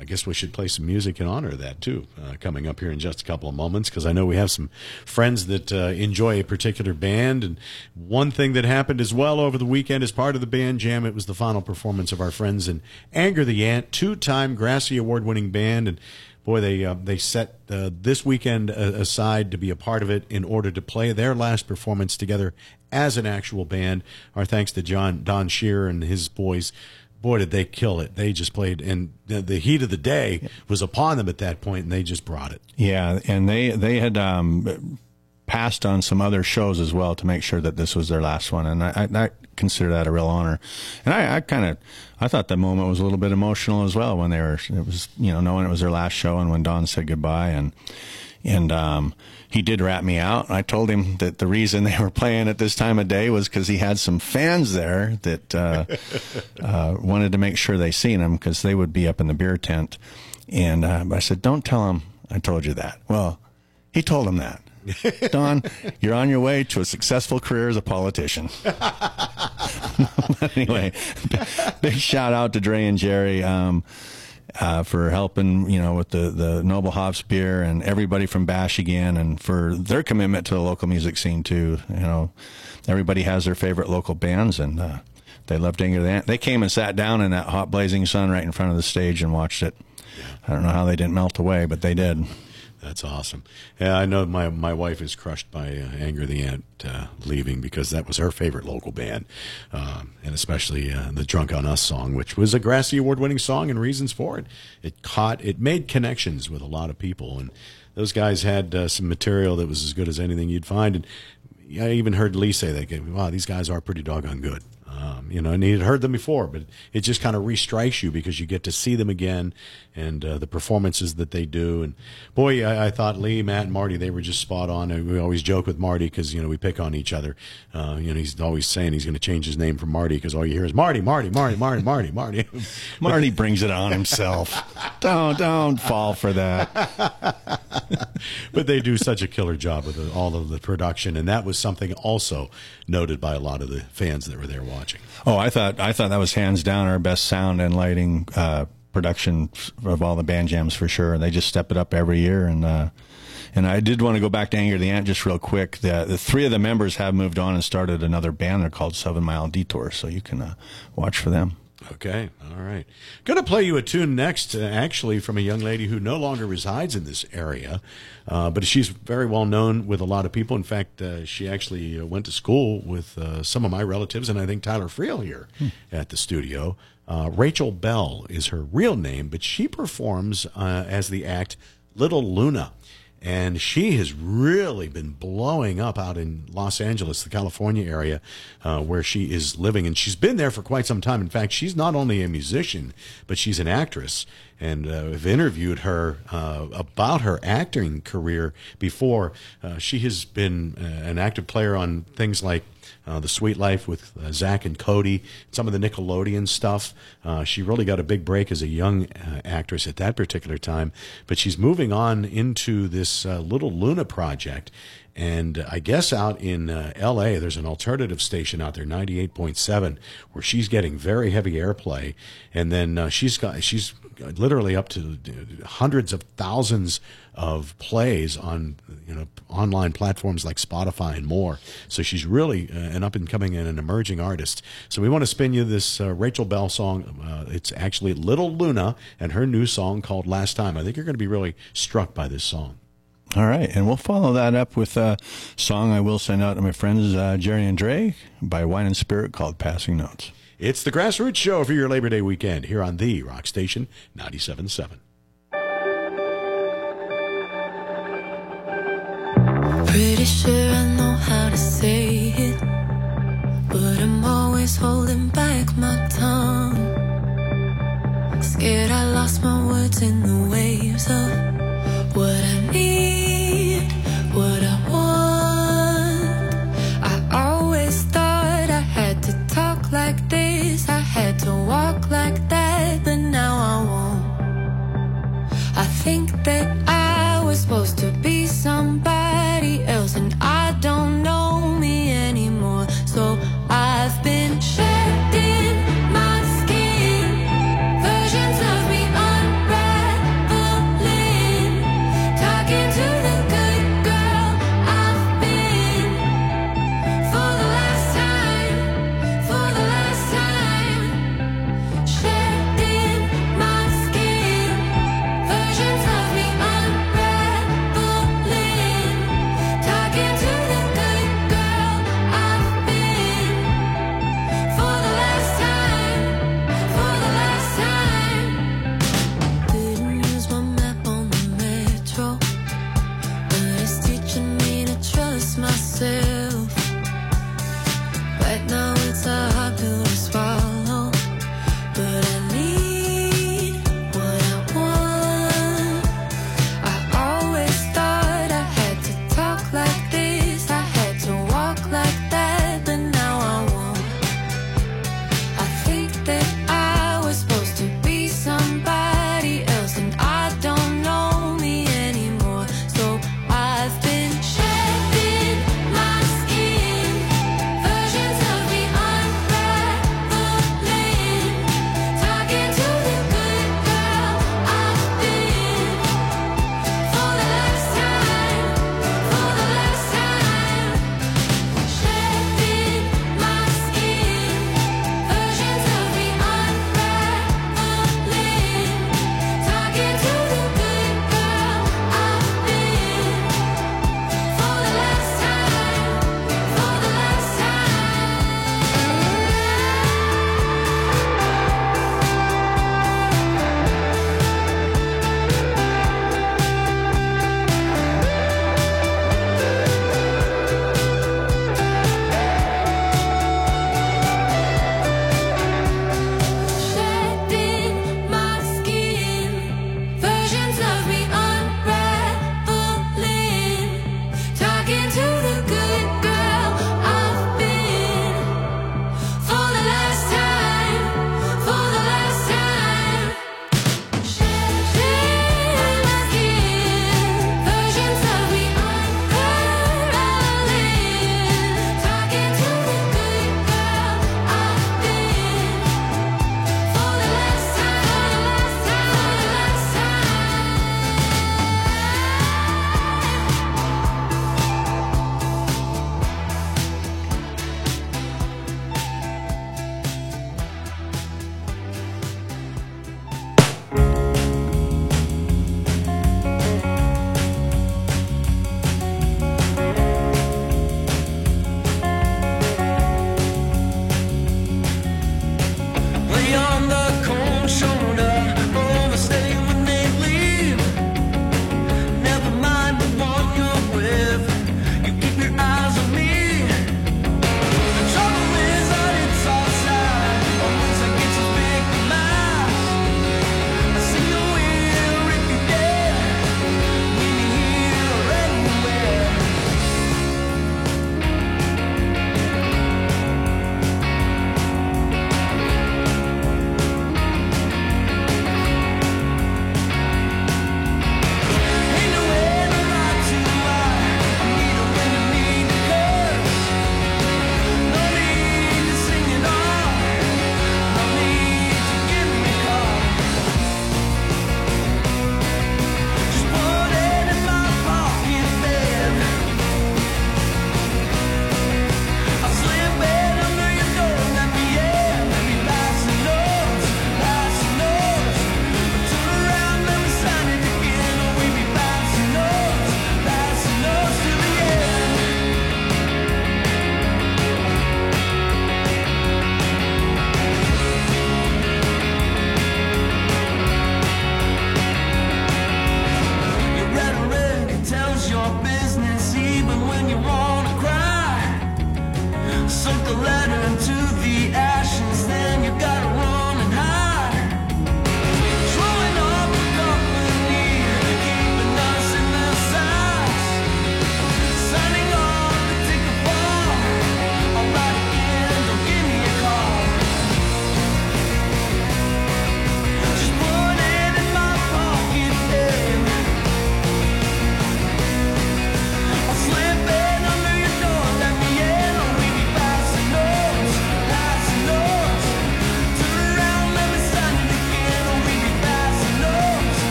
I guess we should play some music in honor of that too, uh, coming up here in just a couple of moments, because I know we have some friends that uh, enjoy a particular band. And one thing that happened as well over the weekend as part of the band jam, it was the final performance of our friends in Anger the Ant, two-time Grassy Award-winning band, and boy, they uh, they set uh, this weekend uh, aside to be a part of it in order to play their last performance together as an actual band. Our thanks to John Don Shearer and his boys boy, did they kill it! They just played, and the, the heat of the day was upon them at that point, and they just brought it. Yeah, and they they had um, passed on some other shows as well to make sure that this was their last one, and I, I, consider that a real honor. And I, I kind of I thought the moment was a little bit emotional as well when they were it was you know knowing it was their last show and when Don said goodbye and and um, he did rat me out. I told him that the reason they were playing at this time of day was because he had some fans there that uh, uh, wanted to make sure they seen him because they would be up in the beer tent. And uh, I said, "Don't tell him I told you that." Well, he told him that. Don, you're on your way to a successful career as a politician. anyway, big shout out to Dre and Jerry. Um, uh, for helping, you know, with the, the Noble Hops beer and everybody from Bash again and for their commitment to the local music scene too. You know, everybody has their favorite local bands and, uh, they loved Anger the Ant. They came and sat down in that hot blazing sun right in front of the stage and watched it. I don't know how they didn't melt away, but they did. That's awesome. Yeah, I know my my wife is crushed by uh, Anger the Ant uh, leaving because that was her favorite local band, um, and especially uh, the "Drunk on Us" song, which was a Grassy Award-winning song, and reasons for it. It caught, it made connections with a lot of people, and those guys had uh, some material that was as good as anything you'd find. And I even heard Lee say that, "Wow, these guys are pretty doggone good." You know, and he had heard them before, but it just kind of restrikes you because you get to see them again and uh, the performances that they do. And boy, I, I thought Lee, Matt, and Marty they were just spot on. And we always joke with Marty because you know we pick on each other. Uh, you know, he's always saying he's going to change his name from Marty because all you hear is Marty, Marty, Marty, Marty, Marty, Marty. Marty brings it on himself. don't don't fall for that. but they do such a killer job with the, all of the production, and that was something also noted by a lot of the fans that were there watching. Oh, I thought I thought that was hands down our best sound and lighting uh, production of all the band jams for sure. And they just step it up every year, and uh, and I did want to go back to Anger the Ant just real quick. The, the three of the members have moved on and started another band. They're called Seven Mile Detour, so you can uh, watch for them. Okay, all right. Going to play you a tune next, uh, actually, from a young lady who no longer resides in this area, uh, but she's very well known with a lot of people. In fact, uh, she actually uh, went to school with uh, some of my relatives, and I think Tyler Friel here at the studio. Uh, Rachel Bell is her real name, but she performs uh, as the act Little Luna. And she has really been blowing up out in Los Angeles, the California area, uh, where she is living. And she's been there for quite some time. In fact, she's not only a musician, but she's an actress. And uh, I've interviewed her uh, about her acting career before. Uh, she has been uh, an active player on things like uh, The Suite Life with uh, Zack and Cody, some of the Nickelodeon stuff. Uh, she really got a big break as a young uh, actress at that particular time, but she's moving on into this uh, Little Luna project. And I guess out in uh, L.A., there's an alternative station out there, 98.7, where she's getting very heavy airplay. And then she's got she's literally up to hundreds of thousands of plays on you know online platforms like Spotify and more. So she's really uh, an up and coming and an emerging artist. So we want to spin you this uh, Rachel Bell song. Uh, it's actually Little Luna and her new song called Last Time. I think you're going to be really struck by this song. All right, and we'll follow that up with a song I will send out to my friends uh, Jerry and Dre by Wine and Spirit called Passing Notes. It's the Grassroots Show for your Labor Day weekend here on the Rock Station 97.7. Pretty sure I know how to say it, but I'm always holding back my tongue. Scared I lost my words in the waves of what I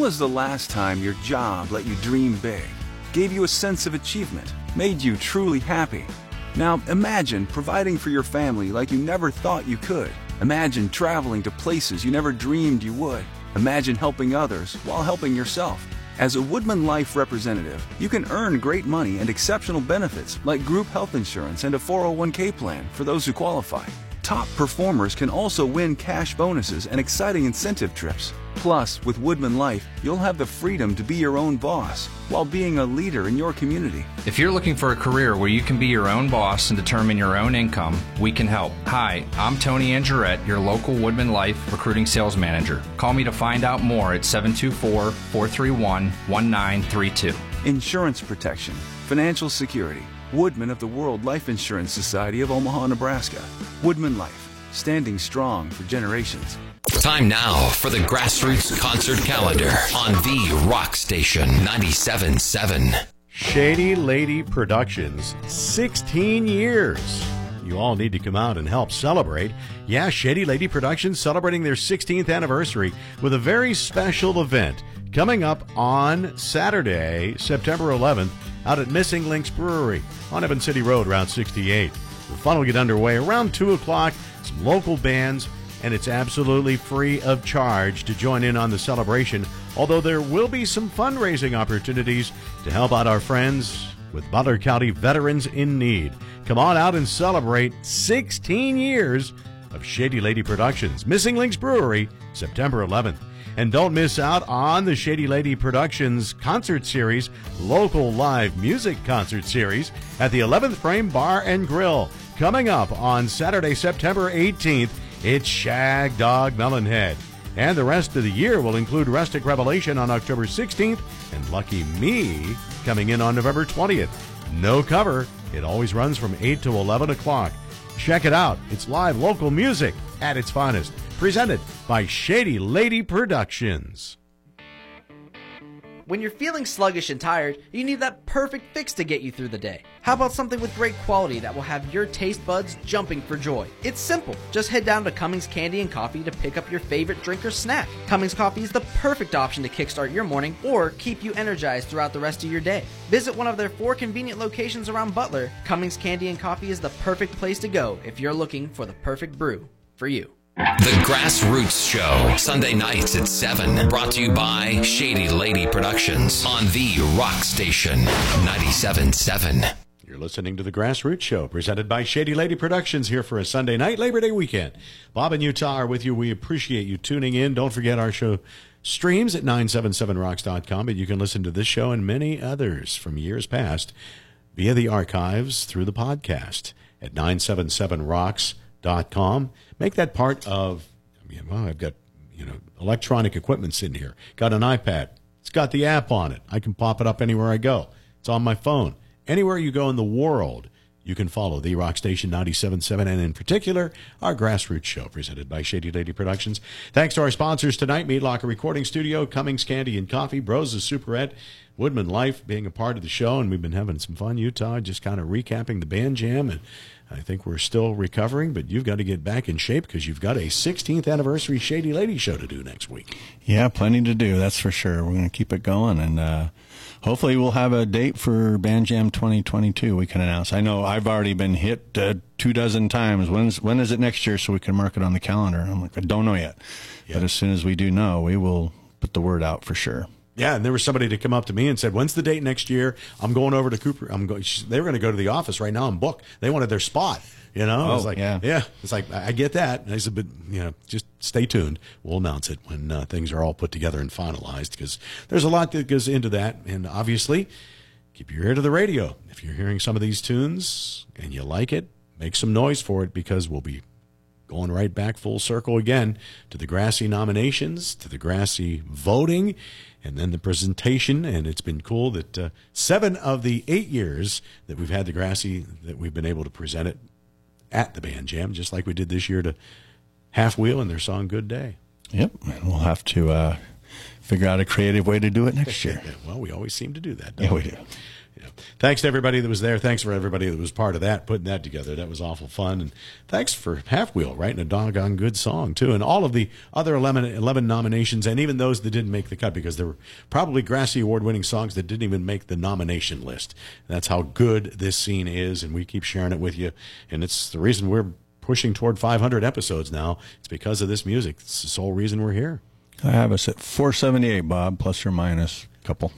When was the last time your job let you dream big, gave you a sense of achievement, made you truly happy? Now imagine providing for your family like you never thought you could. Imagine traveling to places you never dreamed you would. Imagine helping others while helping yourself. As a WoodmenLife representative, you can earn great money and exceptional benefits like group health insurance and a 401k plan for those who qualify. Top performers can also win cash bonuses and exciting incentive trips. Plus, with WoodmenLife, you'll have the freedom to be your own boss while being a leader in your community. If you're looking for a career where you can be your own boss and determine your own income, we can help. Hi, I'm Tony Angerette, your local WoodmenLife recruiting sales manager. Call me to find out more at 724 431 1932. Insurance protection, financial security. Woodmen of the World Life Insurance Society of Omaha, Nebraska. WoodmenLife, standing strong for generations. Time now for the Grassroots Concert Calendar on the Rock Station 97.7. Shady Lady Productions, 16 years. You all need to come out and help celebrate. Yeah, Shady Lady Productions celebrating their 16th anniversary with a very special event coming up on Saturday, September 11th, out at Missing Links Brewery on Evan City Road, Route 68. The fun will get underway around 2 o'clock. Some local bands, and it's absolutely free of charge to join in on the celebration. Although there will be some fundraising opportunities to help out our friends with Butler County Veterans in Need. Come on out and celebrate 16 years of Shady Lady Productions. Missing Links Brewery, September 11th. And don't miss out on the Shady Lady Productions concert series, local live music concert series at the 11th Frame Bar and Grill. Coming up on Saturday, September 18th, it's Shag Dog Melonhead. And the rest of the year will include Rustic Revelation on October 16th and Lucky Me coming in on November 20th. No cover. It always runs from 8 to 11 o'clock. Check it out. It's live local music at its finest. Presented by Shady Lady Productions. When you're feeling sluggish and tired, you need that perfect fix to get you through the day. How about something with great quality that will have your taste buds jumping for joy? It's simple. Just head down to Cummings Candy and Coffee to pick up your favorite drink or snack. Cummings Coffee is the perfect option to kickstart your morning or keep you energized throughout the rest of your day. Visit one of their four convenient locations around Butler. Cummings Candy and Coffee is the perfect place to go if you're looking for the perfect brew for you. The Grassroots Show, Sunday nights at 7. Brought to you by Shady Lady Productions on the Rock Station 97.7. You're listening to the Grassroots Show, presented by Shady Lady Productions, here for a Sunday night Labor Day weekend. Bob and Utah are with you. We appreciate you tuning in. Don't forget our show streams at 977rocks.com, but you can listen to this show and many others from years past via the archives through the podcast at 977rocks.com. Make that part of, I mean, well, I've got, you know, electronic equipment sitting here. Got an iPad. It's got the app on it. I can pop it up anywhere I go. It's on my phone. Anywhere you go in the world, you can follow the Rock Station 97.7 and in particular our grassroots show presented by Shady Lady Productions. Thanks to our sponsors tonight, Meat Locker Recording Studio, Cummings Candy and Coffee, Rosie's Superette, WoodmenLife being a part of the show, and we've been having some fun. Utah just kind of recapping the band jam, and I think we're still recovering, but you've got to get back in shape because you've got a 16th anniversary Shady Lady show to do next week. Yeah, plenty to do. That's for sure. We're going to keep it going, and uh, hopefully, we'll have a date for Band Jam 2022. We can announce. I know I've already been hit uh, two dozen times. When's when is it next year so we can mark it on the calendar? I'm like, I don't know yet, but as soon as we do know, we will put the word out for sure. Yeah, and there was somebody to come up to me and said, "When's the date next year? I'm going over to Cooper. I'm going." They were going to go to the office right now and book. They wanted their spot. You know, I was Oh, like, yeah. yeah. It's like I I get that. And I said, but you know, just stay tuned. We'll announce it when uh, things are all put together and finalized because there's a lot that goes into that. And obviously, keep your ear to the radio. If you're hearing some of these tunes and you like it, make some noise for it because we'll be going right back full circle again to the grassy nominations, to the grassy voting, and then the presentation. And it's been cool that uh, seven of the eight years that we've had the grassy, that we've been able to present it at the band jam, just like we did this year to Half Wheel and their song "Good Day." Yep, and we'll have to uh, figure out a creative way to do it next year. Well, we always seem to do that. Yeah, don't we do. Yeah. Thanks to everybody that was there. Thanks for everybody that was part of that, putting that together. That was awful fun. And thanks for Half Wheel writing a doggone good song, too. And all of the other 11, 11 nominations, and even those that didn't make the cut, because there were probably Grassy Award winning songs that didn't even make the nomination list. That's how good this scene is. And we keep sharing it with you. And it's the reason we're pushing toward 500 episodes now. It's because of this music. It's the sole reason we're here. I have us at 478, Bob, plus or minus a couple.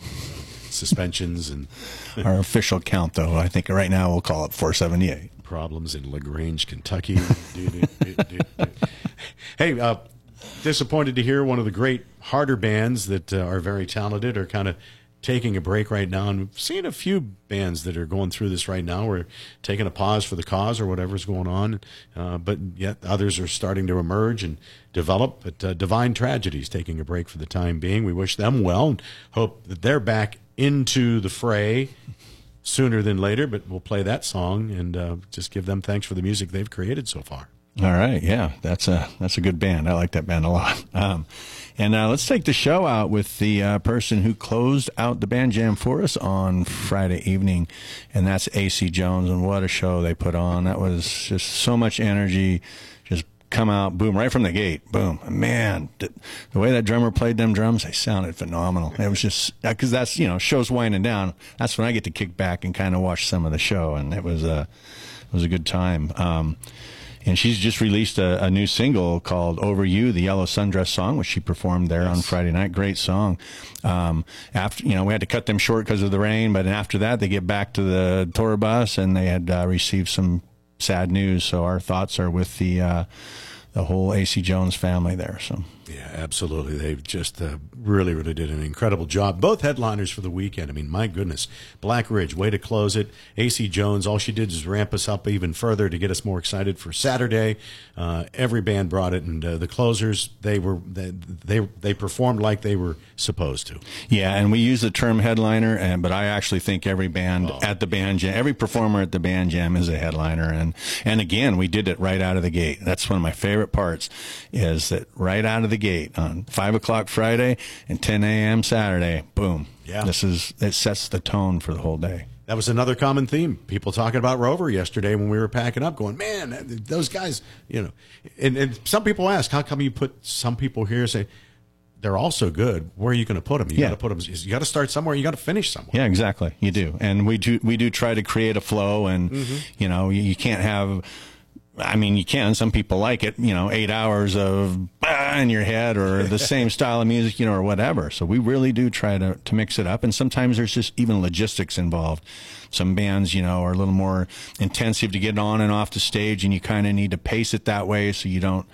Suspensions and Our official count, though, I think right now we'll call it 478. problems in LaGrange, Kentucky. Hey, uh, disappointed to hear one of the great harder bands that uh, are very talented are kind of taking a break right now. And we've seen a few bands that are going through this right now. We're taking a pause for the cause or whatever's going on. Uh, but yet others are starting to emerge and develop. But uh, Divine Tragedy's taking a break for the time being. We wish them well and hope that they're back into the fray sooner than later. But we'll play that song and uh, just give them thanks for the music they've created so far. All right, yeah, that's a that's a good band. I like that band a lot. Um, and uh, let's take the show out with the uh, person who closed out the band jam for us on Friday evening, and that's AC Jones. And what a show they put on! That was just so much energy. Come out, boom, right from the gate, boom. Man, the way that drummer played them drums, they sounded phenomenal. It was just because that's you know shows winding down. That's when I get to kick back and kind of watch some of the show, and it was a it was a good time. Um, and she's just released a, a new single called "Over You," the Yellow Sundress song, which she performed there on Friday night. Great song. Um, after you know, we had to cut them short because of the rain, but after that, they get back to the tour bus, and they had uh, received some sad news. So our thoughts are with the uh, the whole AC Jones family there. So. Yeah, absolutely. They've just uh, really, really did an incredible job. Both headliners for the weekend. I mean, my goodness. Black Ridge, way to close it. AC Jones, all she did is ramp us up even further to get us more excited for Saturday. Uh, every band brought it, and uh, the closers, they were they, they they performed like they were supposed to. Yeah, and we use the term headliner, and but I actually think every band Oh. at the band jam, every performer at the band jam is a headliner, and and again, we did it right out of the gate. That's one of my favorite parts, is that right out of the gate on five o'clock Friday and ten a.m. Saturday, boom. Yeah. this is it sets the tone for the whole day. That was another common theme. People talking about Rover yesterday when we were packing up, going, "Man, those guys," you know. And, and some people ask, "How come you put some people here?" Say they're all so good. Where are you going to put them? You Yeah. got to put them. You got to start somewhere. You got to finish somewhere. Yeah, exactly. You do, and we do. We do try to create a flow, and mm-hmm. you know, you, you can't have. I mean, you can. Some people like it. You know, eight hours of bah in your head, or the same style of music, you know, or whatever. So we really do try to to mix it up, and sometimes there's just even logistics involved. Some bands, you know, are a little more intensive to get on and off the stage, and you kind of need to pace it that way so you don't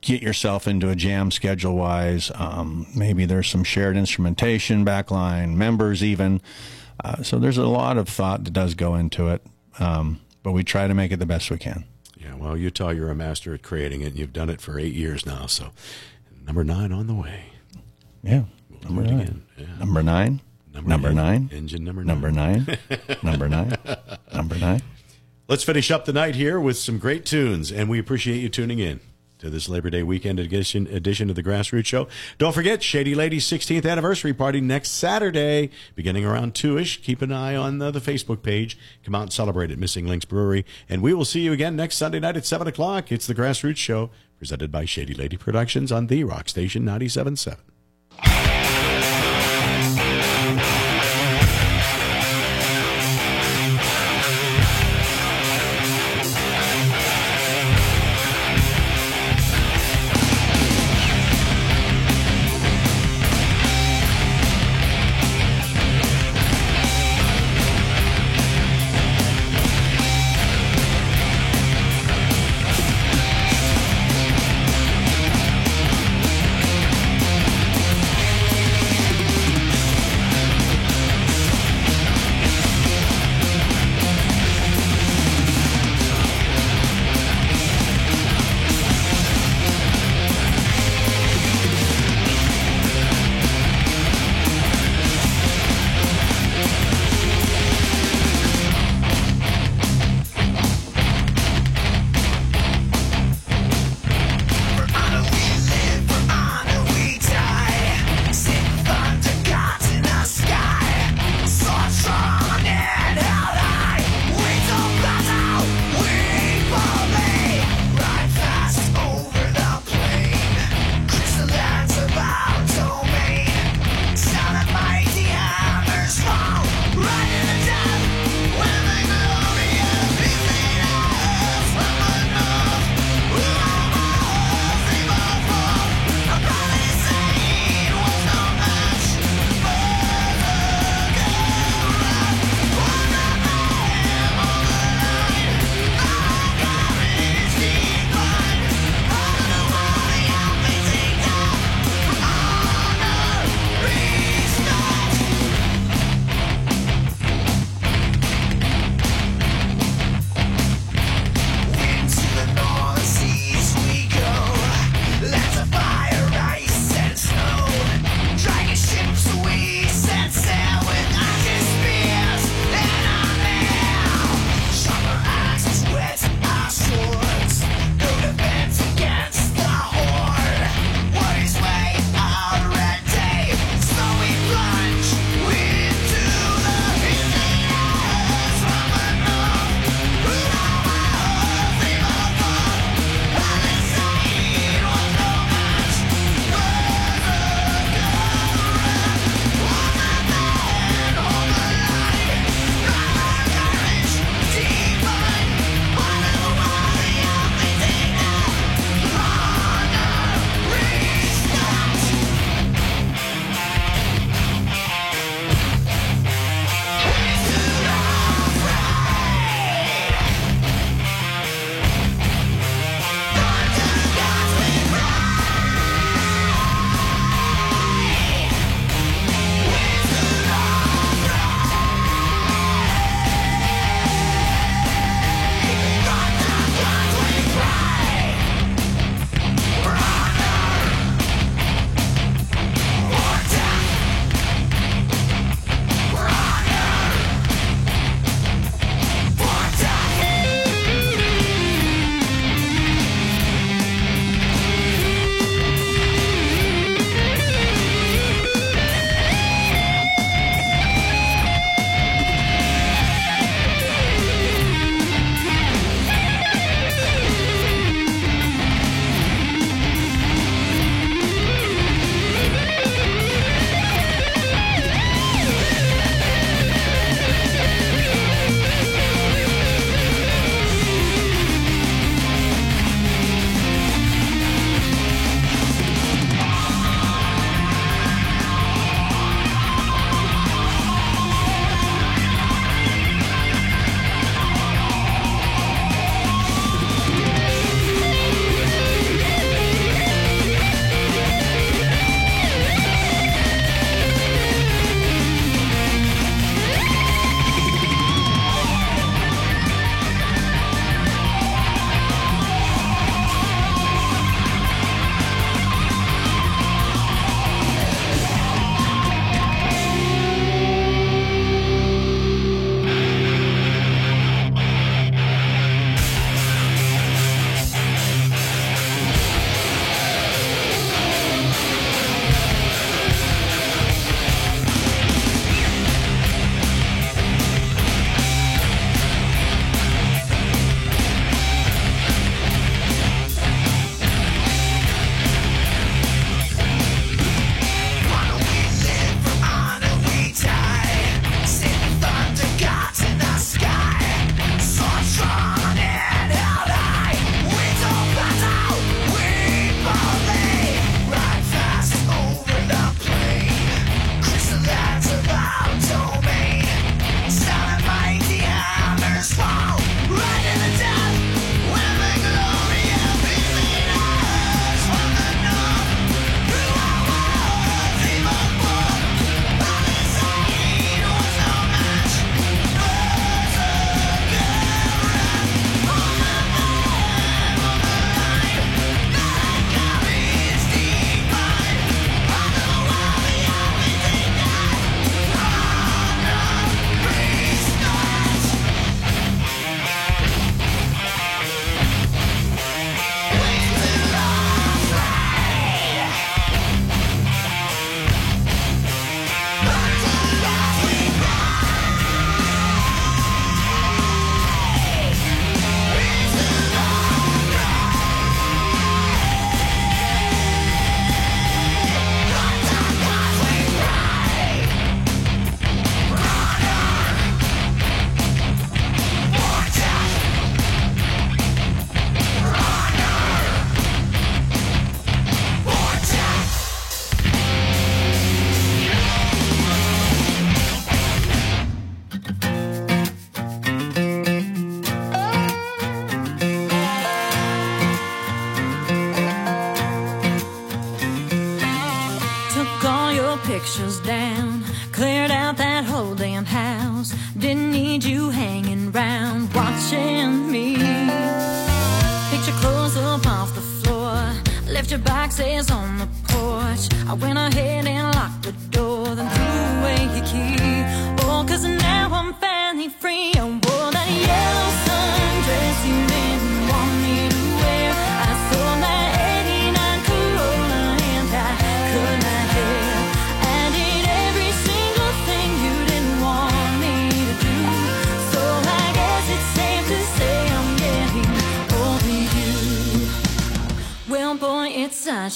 get yourself into a jam schedule wise. Um, maybe there's some shared instrumentation, backline, members even. Uh, so there's a lot of thought that does go into it, um, but we try to make it the best we can. Well, Utah, you're a master at creating it. and You've done it for eight years now. So, number nine on the way. Yeah. We'll Number nine. Yeah. Number nine. Number Number nine. nine. Engine number nine. Number nine. Number nine. Number nine. Let's finish up the night here with some great tunes, and we appreciate you tuning in to this Labor Day weekend edition edition of the Grassroots Show. Don't forget Shady Lady's 16th anniversary party next Saturday, beginning around two ish. Keep an eye on the, the Facebook page. Come out and celebrate at Missing Links Brewery, and we will see you again next Sunday night at seven o'clock. It's the Grassroots Show, presented by Shady Lady Productions on the Rock Station 97.7.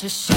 to show.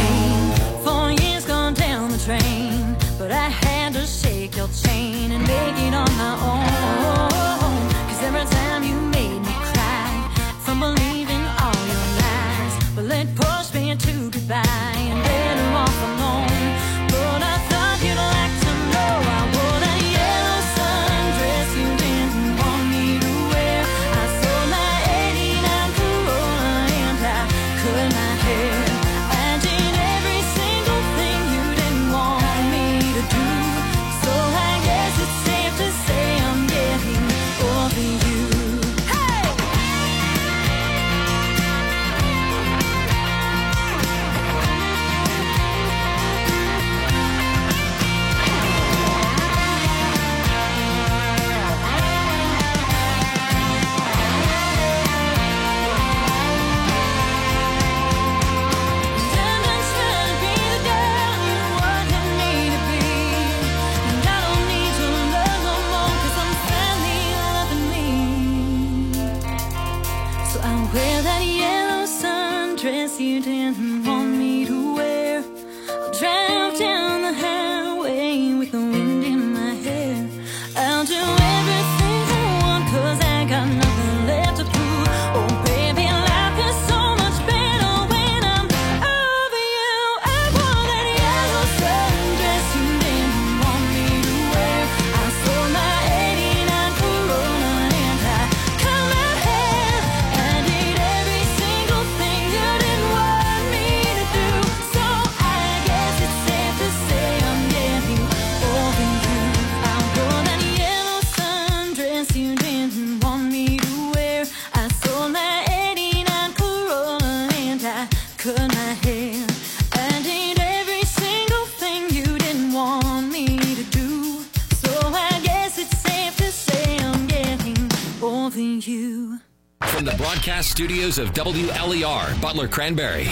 studios of WLER, Butler Cranberry,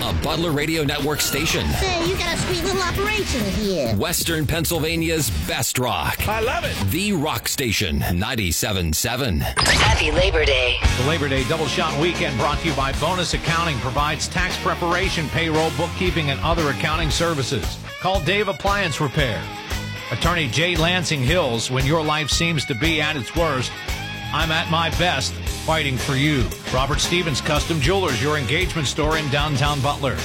a Butler Radio Network station. Say, you got a sweet little operation here. Western Pennsylvania's best rock. I love it. The Rock Station, 97.7. Happy Labor Day. The Labor Day Double Shot Weekend brought to you by Bonus Accounting provides tax preparation, payroll, bookkeeping, and other accounting services. Call Dave Appliance Repair. Attorney Jay Lansing Hills, when your life seems to be at its worst, I'm at my best fighting for you. Robert Stevens Custom Jewelers, your engagement store in downtown Butler.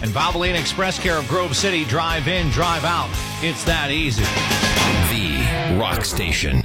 And Valvoline Express Care of Grove City, drive in, drive out. It's that easy. The Rock Station.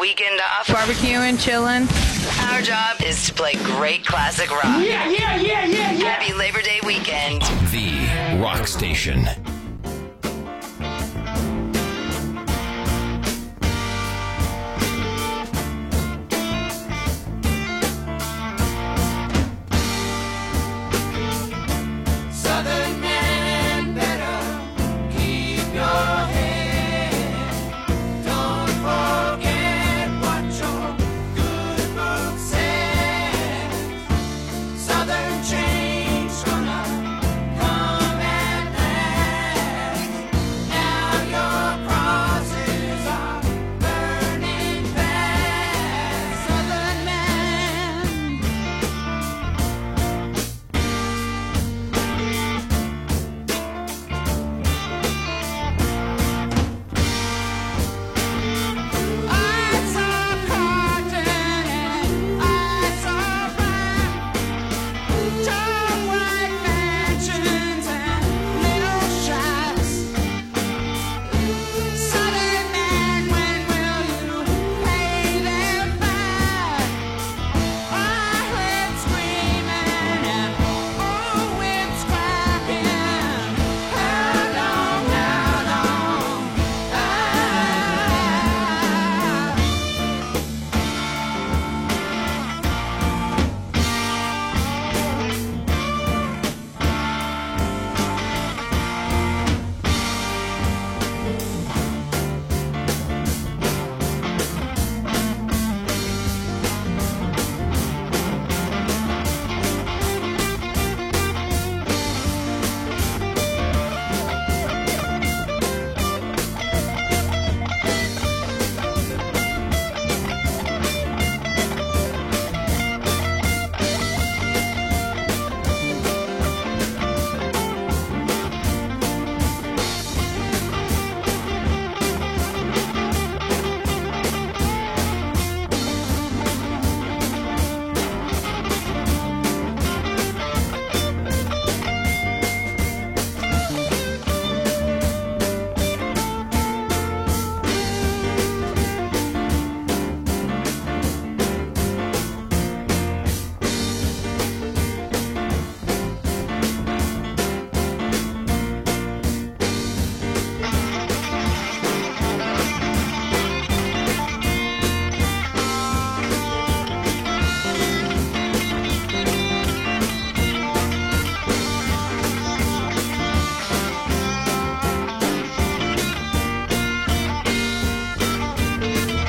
Weekend off. Barbecuing, chilling. Our job is to play great classic rock. Yeah, yeah, yeah, yeah, yeah. Happy Labor Day weekend. The Rock Station.